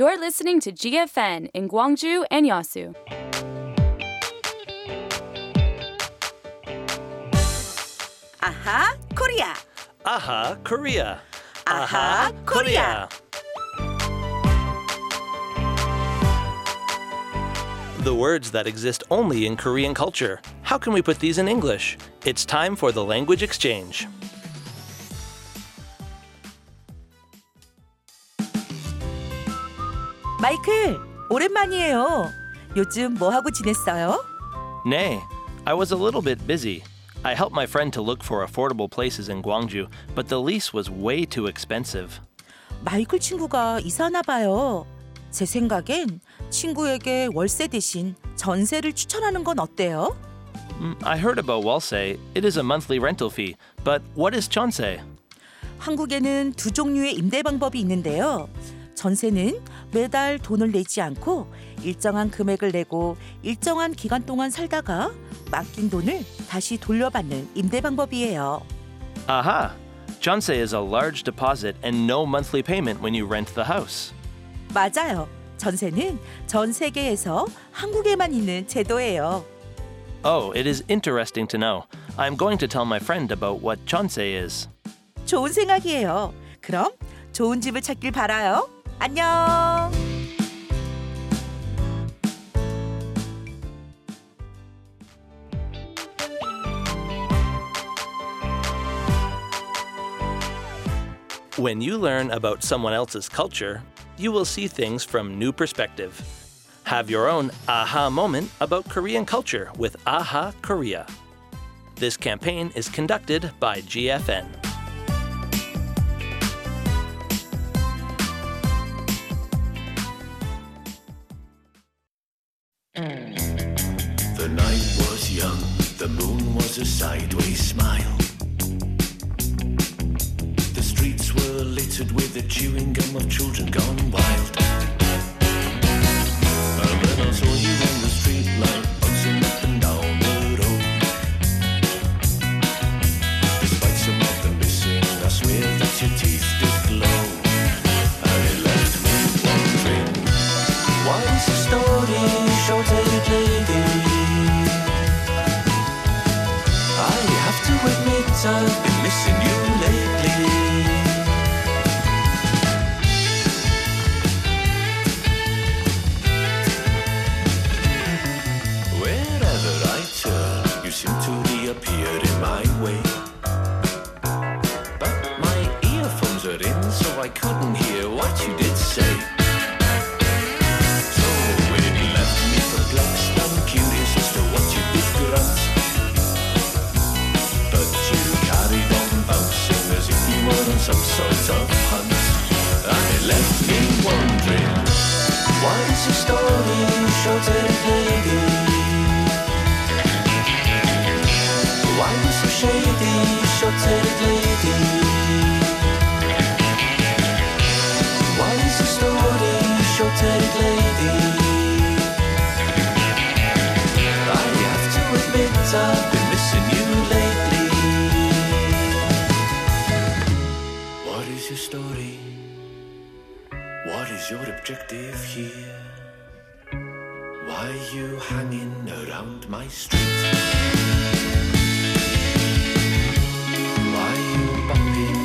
You're listening to GFN in Gwangju and Yeosu. Aha, Korea. Aha, Korea. Aha, Korea. The words that exist only in Korean culture. How can we put these in English? It's time for the language exchange. 마이클 오랜만이에요 요즘 뭐 하고 지냈어요? Nay, I was a little bit busy. I helped my friend to look for affordable places in Gwangju, but the lease was way too expensive. 마이클 친구가 이사나 봐요 제 생각엔 친구에게 월세 대신 전세를 추천하는 건 어때요? Mm, I heard about Walse. It is a monthly rental fee, but what is Chonse? 한국에는 두 종류의 임대 방법이 있는데요. 전세는 매달 돈을 내지 않고 일정한 금액을 내고 일정한 기간 동안 살다가 맡긴 돈을 다시 돌려받는 임대 방법이에요. Aha! Chonse is a large deposit and no monthly payment when you rent the house. 맞아요. 전세는 전 세계에서 한국에만 있는 제도예요. Oh, it is interesting to know. I'm going to tell my friend about what Chonse is. 좋은 생각이에요. 그럼 좋은 집을 찾길 바라요. 안녕. When you learn about someone else's culture, you will see things from new perspective. Have your own aha moment about Korean culture with Aha Korea. This campaign is conducted by GFN. The night was young, the moon was a sideways smile. The streets were littered with the chewing gum of children gone wild. And then I saw you couldn't hear what you did say. So when you left me perplexed, and curious as to what you did grunt. But you carried on bouncing as if you were on some sort of hunt. And it left me wondering, why is the story shorter than it is? lady. I have to admit I've been missing you lately. What is your story? What is your objective here? Why are you hanging around my street? Why are you bumping?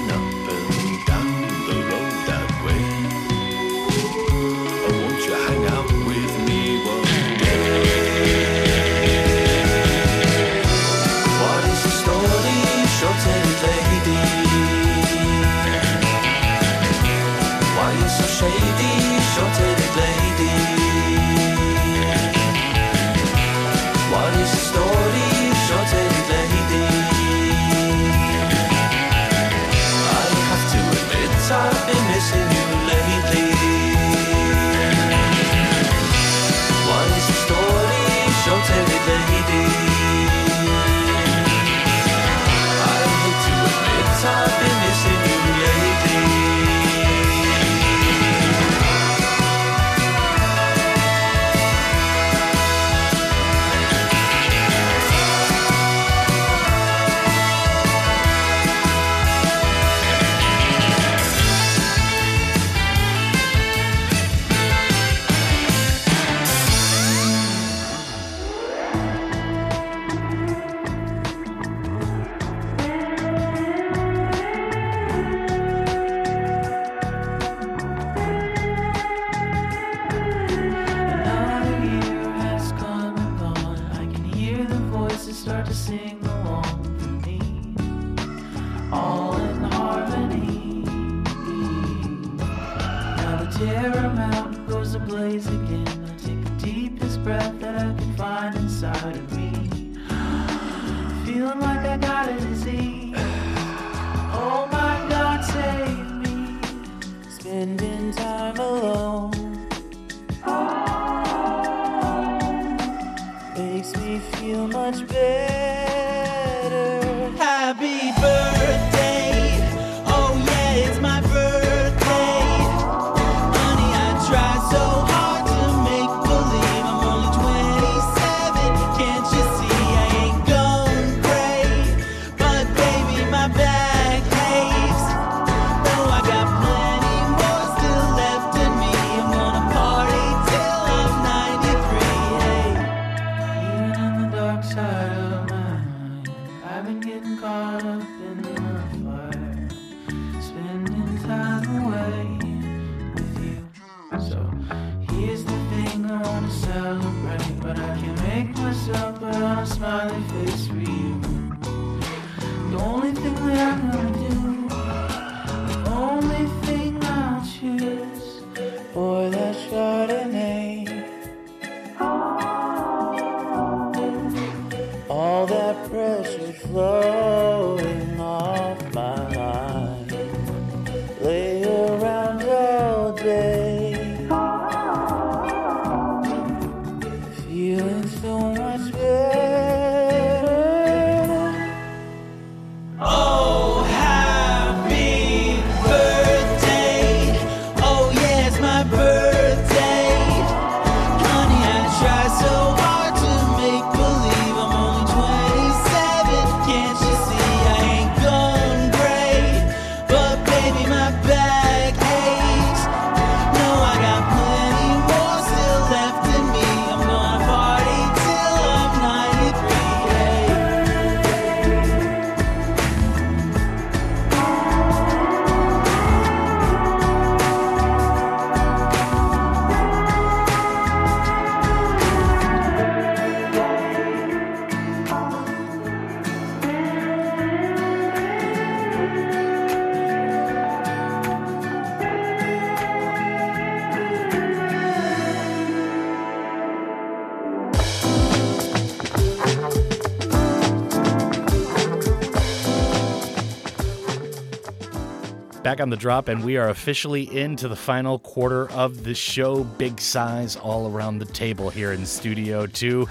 On the drop, and we are officially into the final quarter of the show. Big size all around the table here in Studio 2.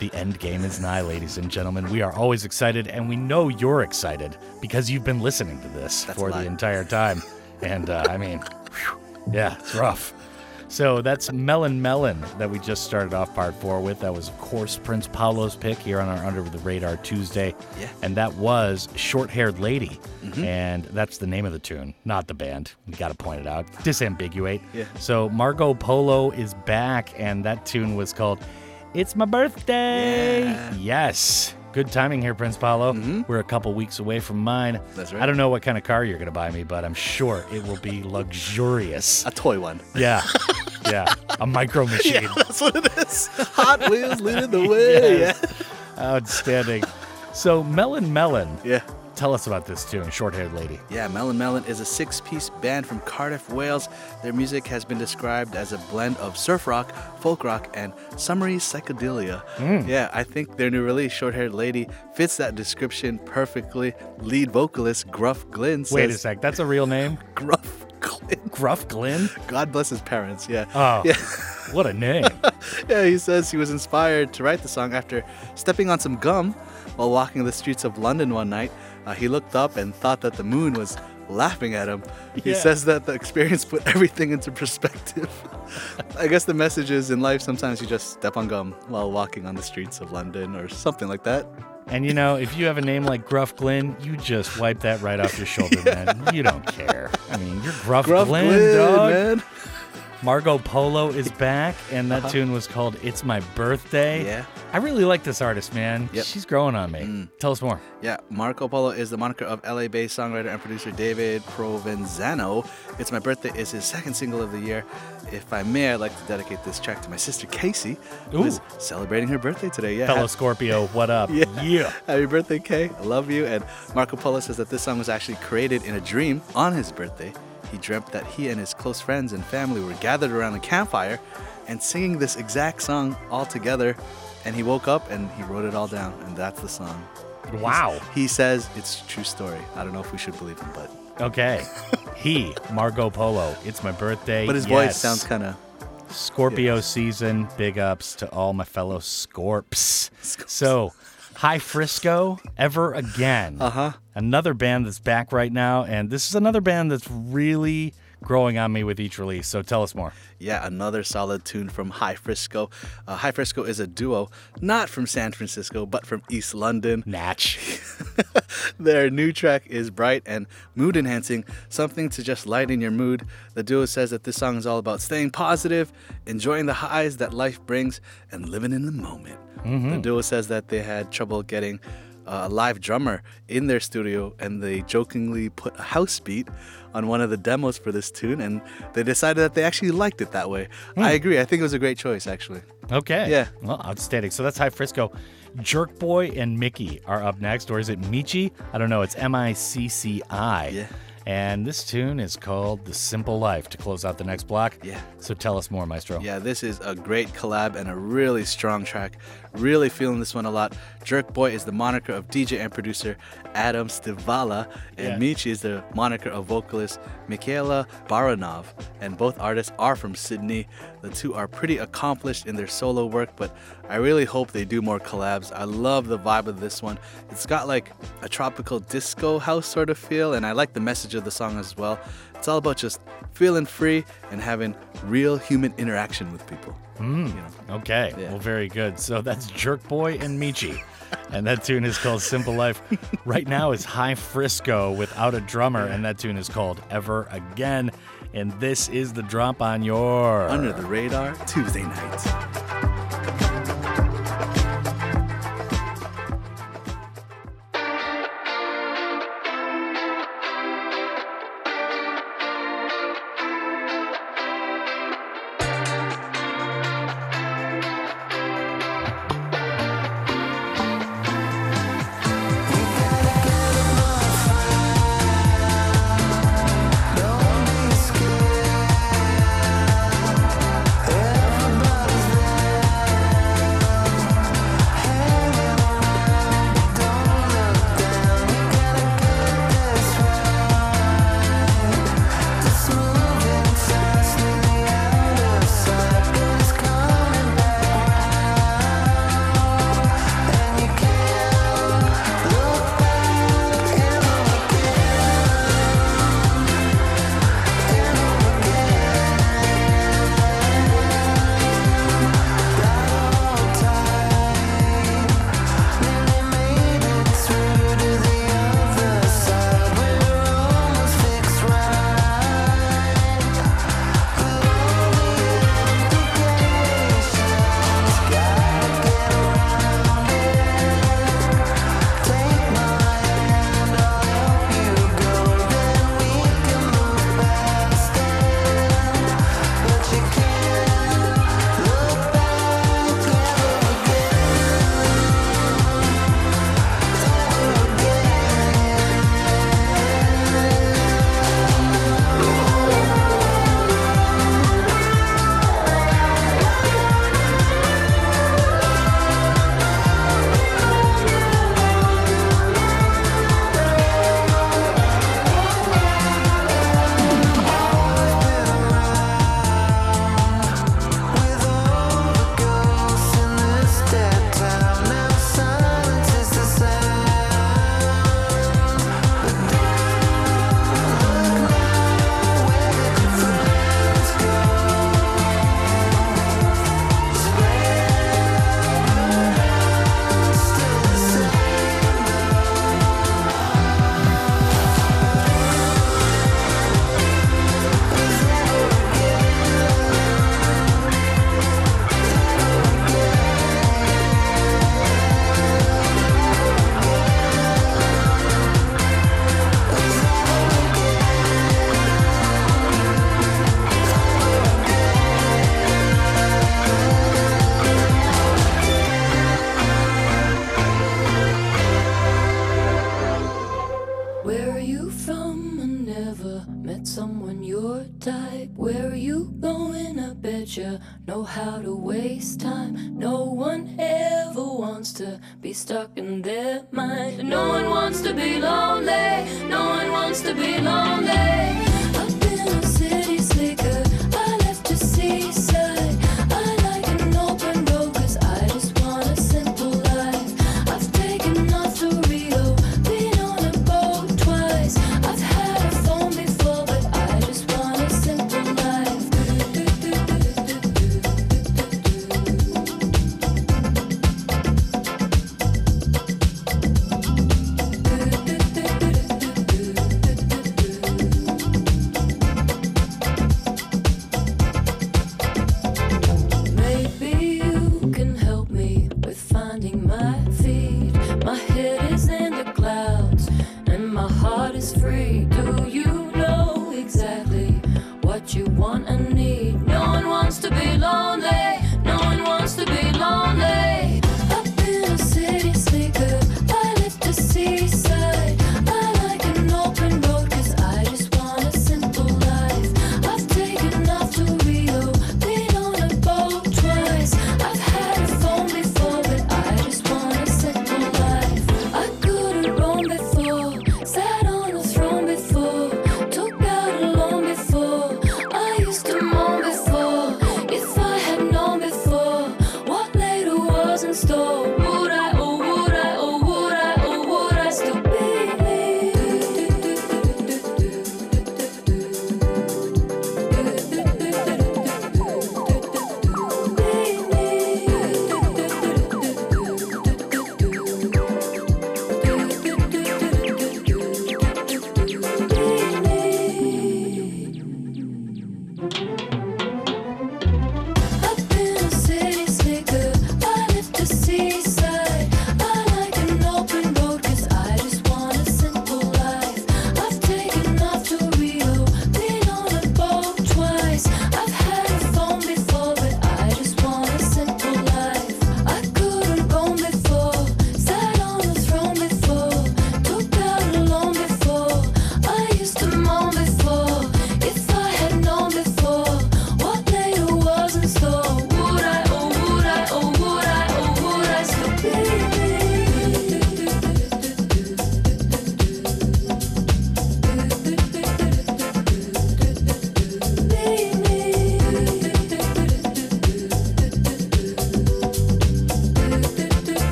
The end game is nigh, ladies and gentlemen. We are always excited, and we know you're excited because you've been listening to this That's for the entire time. And uh, I mean, [LAUGHS] whew, yeah, it's rough. So that's Melin Melyn that we just started off part four with. That was, of course, Prince Paolo's pick here on our Under the Radar Tuesday. Yeah. And that was Short Haired Lady. Mhm. And that's the name of the tune, not the band. We got to point it out. Disambiguate. Yeah. So Margot Polo is back, and that tune was called It's My Birthday. Yeah. Yes. Good timing here, Prince Paolo. We're a couple weeks away from mine. Mm-hmm. That's right. I don't know what kind of car you're going to buy me, but I'm sure it will be luxurious. A toy one. Yeah. Yeah. A micro [LAUGHS] machine. Yeah, that's what it is. Hot Wheels leading the [LAUGHS] way. Yes. Outstanding. So, Melin Melyn. Yeah. Tell us about this tune, Short Haired Lady. Yeah, Melin Melyn is a six piece band from Cardiff, Wales. Their music has been described as a blend of surf rock, folk rock, and summery psychedelia. Mm. Yeah, I think their new release, Short Haired Lady, fits that description perfectly. Lead vocalist Gruff Glynn says. Wait a sec. That's a real name? [LAUGHS] Gruff Glynn. Gruff Glynn? God bless his parents, yeah. Oh. [LAUGHS] Yeah. What a name. [LAUGHS] yeah, he says he was inspired to write the song after stepping on some gum while walking the streets of London one night. Uh, he looked up and thought that the moon was laughing at him. He Yeah. says that the experience put everything into perspective. [LAUGHS] I guess the message is in life sometimes you just step on gum while walking on the streets of London or something like that. And you know, if you have a name like Gruff Glynn, you just wipe that right off your shoulder, man. You don't care. I mean, you're Gruff, Gruff Glynn, Glynn, dog. man. Margot Polo is [LAUGHS] back, and that Uh-huh. tune was called It's My Birthday. Yeah. I really like this artist, man. Yep. She's growing on me. Tell us more. Yeah, Marco Polo is the moniker of LA-based songwriter and producer David Provenzano. It's My Birthday is his second single of the year. If I may, I'd like to dedicate this track to my sister Casey, who is Ooh. celebrating her birthday today. Yeah, Fellow Scorpio, what up? [LAUGHS] Yeah. yeah. Happy birthday, Kay. I love you. And Marco Polo says that this song was actually created in a dream on his birthday. He dreamt that he and his close friends and family were gathered around a campfire and singing this exact song all together. And he woke up and he wrote it all down, and that's the song. He's- Wow. He says it's a true story. I don't know if we should believe him, but Okay. [LAUGHS] he, Margot Polo. It's my birthday. but his voice sounds kind of Scorpio season. Big ups to all my fellow Scorps. [LAUGHS] So, Hi Frisco, Ever Again. Uh huh. Another band that's back right now, and this is another band that's really growing on me with each release. So tell us more. Yeah, another solid tune from High Frisco. Uh, High Frisco is a duo, not from San Francisco, but from East London. Natch. [LAUGHS] Their new track is bright and mood enhancing, something to just lighten your mood. The duo says that this song is all about staying positive, enjoying the highs that life brings, and living in the moment. The duo says that they had trouble getting a live drummer in their studio, and they jokingly put a house beat on one of the demos for this tune, and they decided that they actually liked it that way. I hmm. agree. I think it was a great choice, actually. Okay. Yeah. Well, outstanding. So that's High Frisco. Jerk Boy and Mickey are up next, or is it Michi? I don't know. It's M I C C I. Yeah. And this tune is called The Simple Life to close out the next block. Yeah. So tell us more, Maestro. Yeah, this is a great collab and a really strong track. Really feeling this one a lot. Jerk Boy is the moniker of DJ and producer Adam Stivala, and Yeah. Micci is the moniker of vocalist Michaela Baranov. And both artists are from Sydney. The two are pretty accomplished in their solo work, but I really hope they do more collabs. I love the vibe of this one. It's got like a tropical disco house sort of feel, and I like the message of the song as well. It's all about just feeling free and having real human interaction with people. Mm, You know. okay. Yeah. Well, very good. So that's Jerk Boy and Micci. and that tune is called Simple Life. [LAUGHS] Right now is High Frisco without a drummer, and that tune is called Ever Again. And this is the drop on your. Under the radar Tuesday night.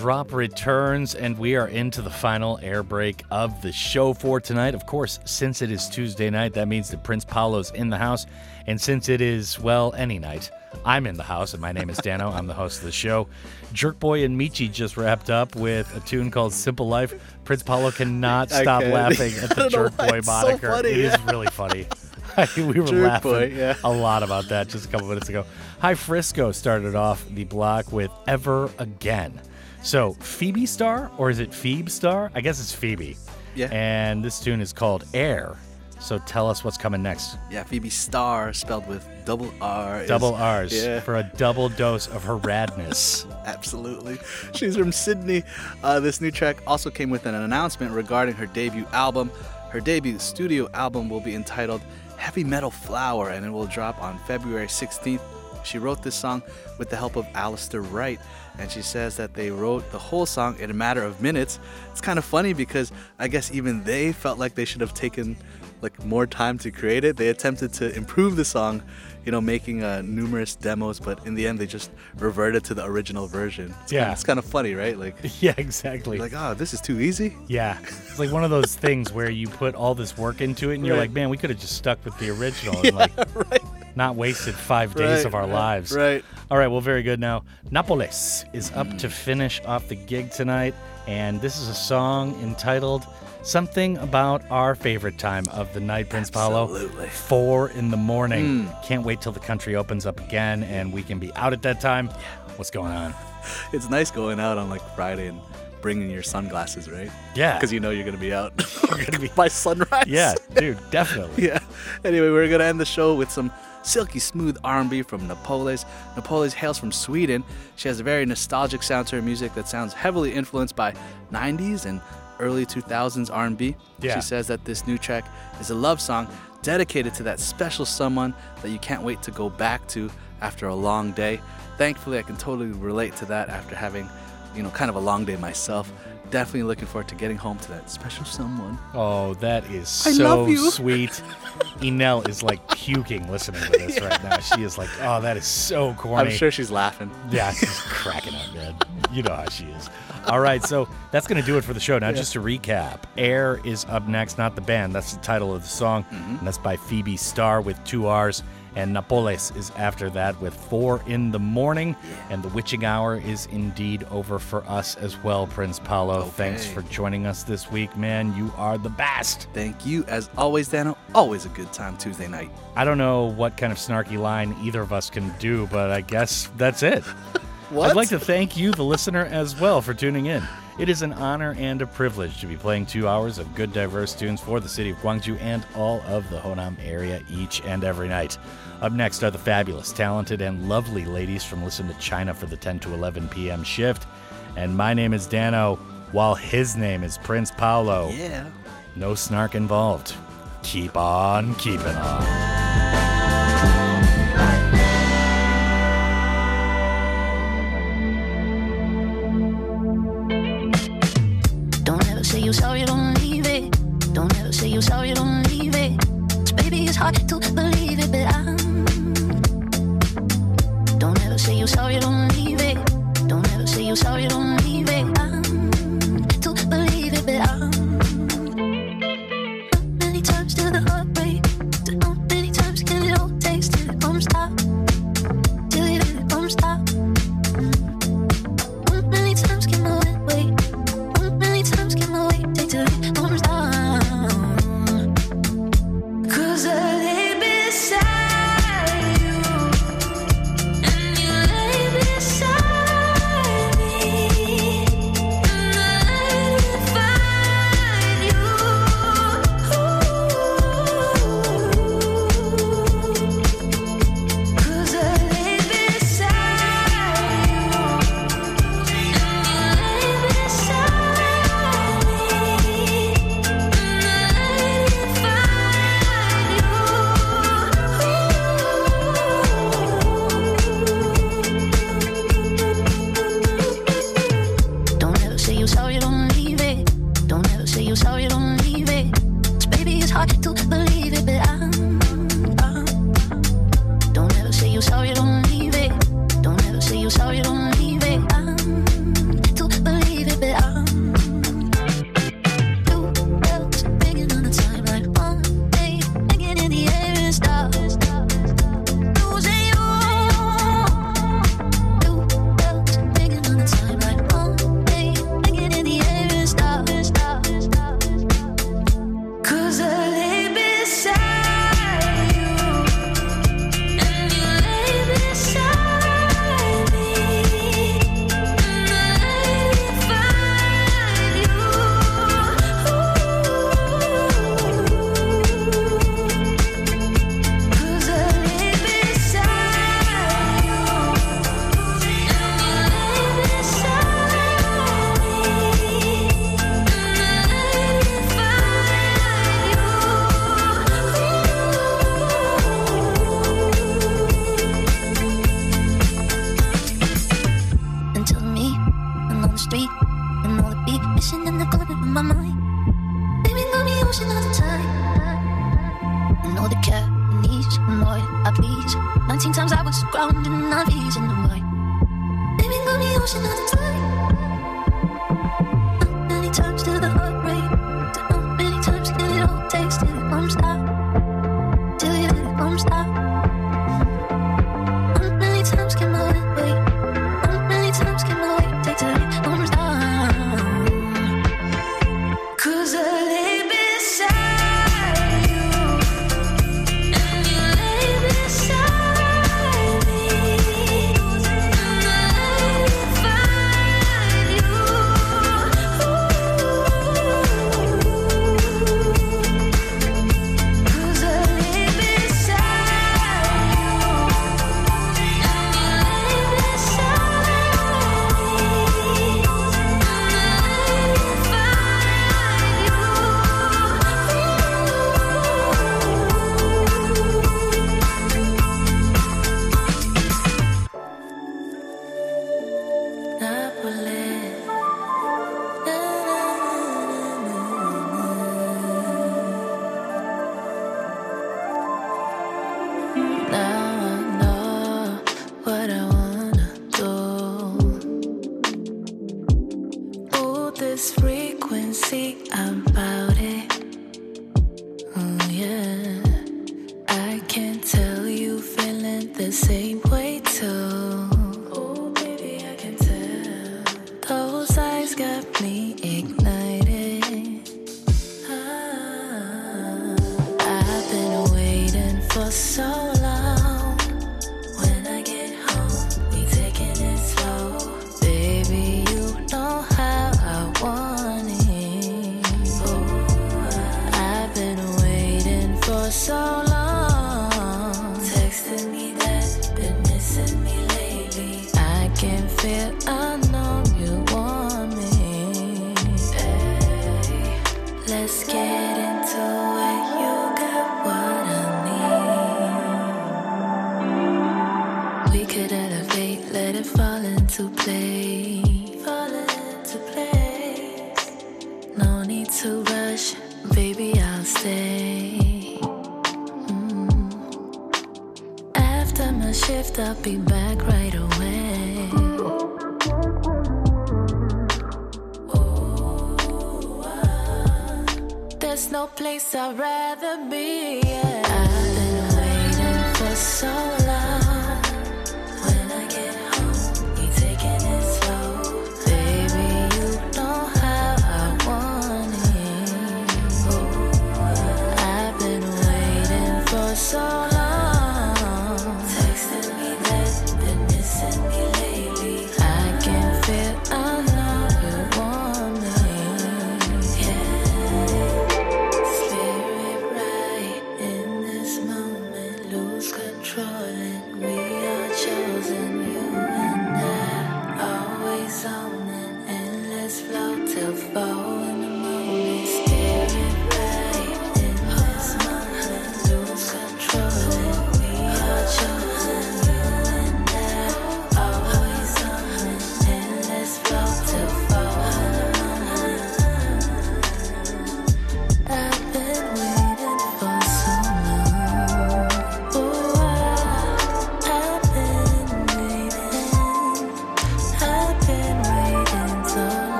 Drop returns, and we are into the final air break of the show for tonight. Of course, since it is Tuesday night, that means that Prince Paolo's in the house. And since it is, well, any night, I'm in the house, and my name is Dano. I'm the host of the show. Jerkboy and Micci just wrapped up with a tune called Simple Life. Prince Paolo cannot stop laughing at [LAUGHS] the don't know why Jerkboy so moniker. funny, It is yeah. really funny. [LAUGHS] we were Jerk laughing Boy, yeah. a lot about that just a couple minutes ago. Hi Frisco started off the block with Ever Again. So Phoebe Starr or is it Phoebe Starr? I guess it's Phoebe. Yeah. And this tune is called Air. So tell us what's coming next. Yeah, Phoebe Starr, spelled with double R. is- Double R's Yeah. for a double dose of her radness. [LAUGHS] Absolutely. She's from Sydney. Uh, this new track also came with an announcement regarding her debut album. Her debut studio album will be entitled Heavy Metal Flower and it will drop on February 16th. She wrote this song with the help of Alistair Wright, and she says that they wrote the whole song in a matter of minutes. It's kind of funny because I guess even they felt like they should have taken like more time to create it. They attempted to improve the song, you know, making uh, numerous demos, but in the end they just reverted to the original version. It's Yeah. kinda, it's kind of funny, right? Like, [LAUGHS] yeah, exactly. like, oh, this is too easy. Yeah. It's like one of those things where you put all this work into it and you're Right. like, man, we could have just stuck with the original. [LAUGHS] And like, not wasted five days Right, of our lives. right. All right, well, very good. Now, Napoles is up to finish off the gig tonight, and this is a song entitled Something About Our Favorite Time of the Night, Prince Paolo. Absolutely. Four in the morning. Mm. Can't wait till the country opens up again and we can be out at that time. What's going on? [LAUGHS] It's nice going out on like Friday and bringing your sunglasses, right? Yeah. Because you know you're gonna be out [LAUGHS] you're gonna [LAUGHS] be... by sunrise. Yeah, dude, definitely. yeah. Anyway, we're gonna end the show with some silky smooth R&B from Napoles. Napoles hails from Sweden. She has a very nostalgic sound to her music that sounds heavily influenced by 90s and early 2000s R&B. Yeah. She says that this new track is a love song dedicated to that special someone that you can't wait to go back to after a long day. Thankfully, I can totally relate to that after having, you know, kind of a long day myself. Definitely looking forward to getting home to that special someone. Oh, that is I so sweet. [LAUGHS] Enel is like puking listening to this right now. She is like, oh, that is so corny. I'm sure she's laughing. Yeah, she's [LAUGHS] cracking up, man. You know how she is. All right, so that's going to do it for the show. Now, Yeah. just to recap Air is up next, not the band. That's the title of the song. Mm-hmm. And that's by Phoebe Starr with two R's. And Napoles is after that with four in the morning. And the witching hour is indeed over for us as well, Prince Paolo. Thanks for joining us this week, man. You are the best. Thank you. As always, Dano, always a good time Tuesday night. I don't know what kind of snarky line either of us can do, but I guess that's it. [LAUGHS] What? I'd like to thank you, the listener, as well for tuning in. It is an honor and a privilege to be playing two hours of good, diverse tunes for the city of Gwangju and all of the Honam area each and every night. Up next are the fabulous, talented, and lovely ladies from Listen to China for the 10 to 11 p.m. shift. And my name is Dano, while his name is Prince Paolo. Yeah. No snark involved. Keep on keeping on.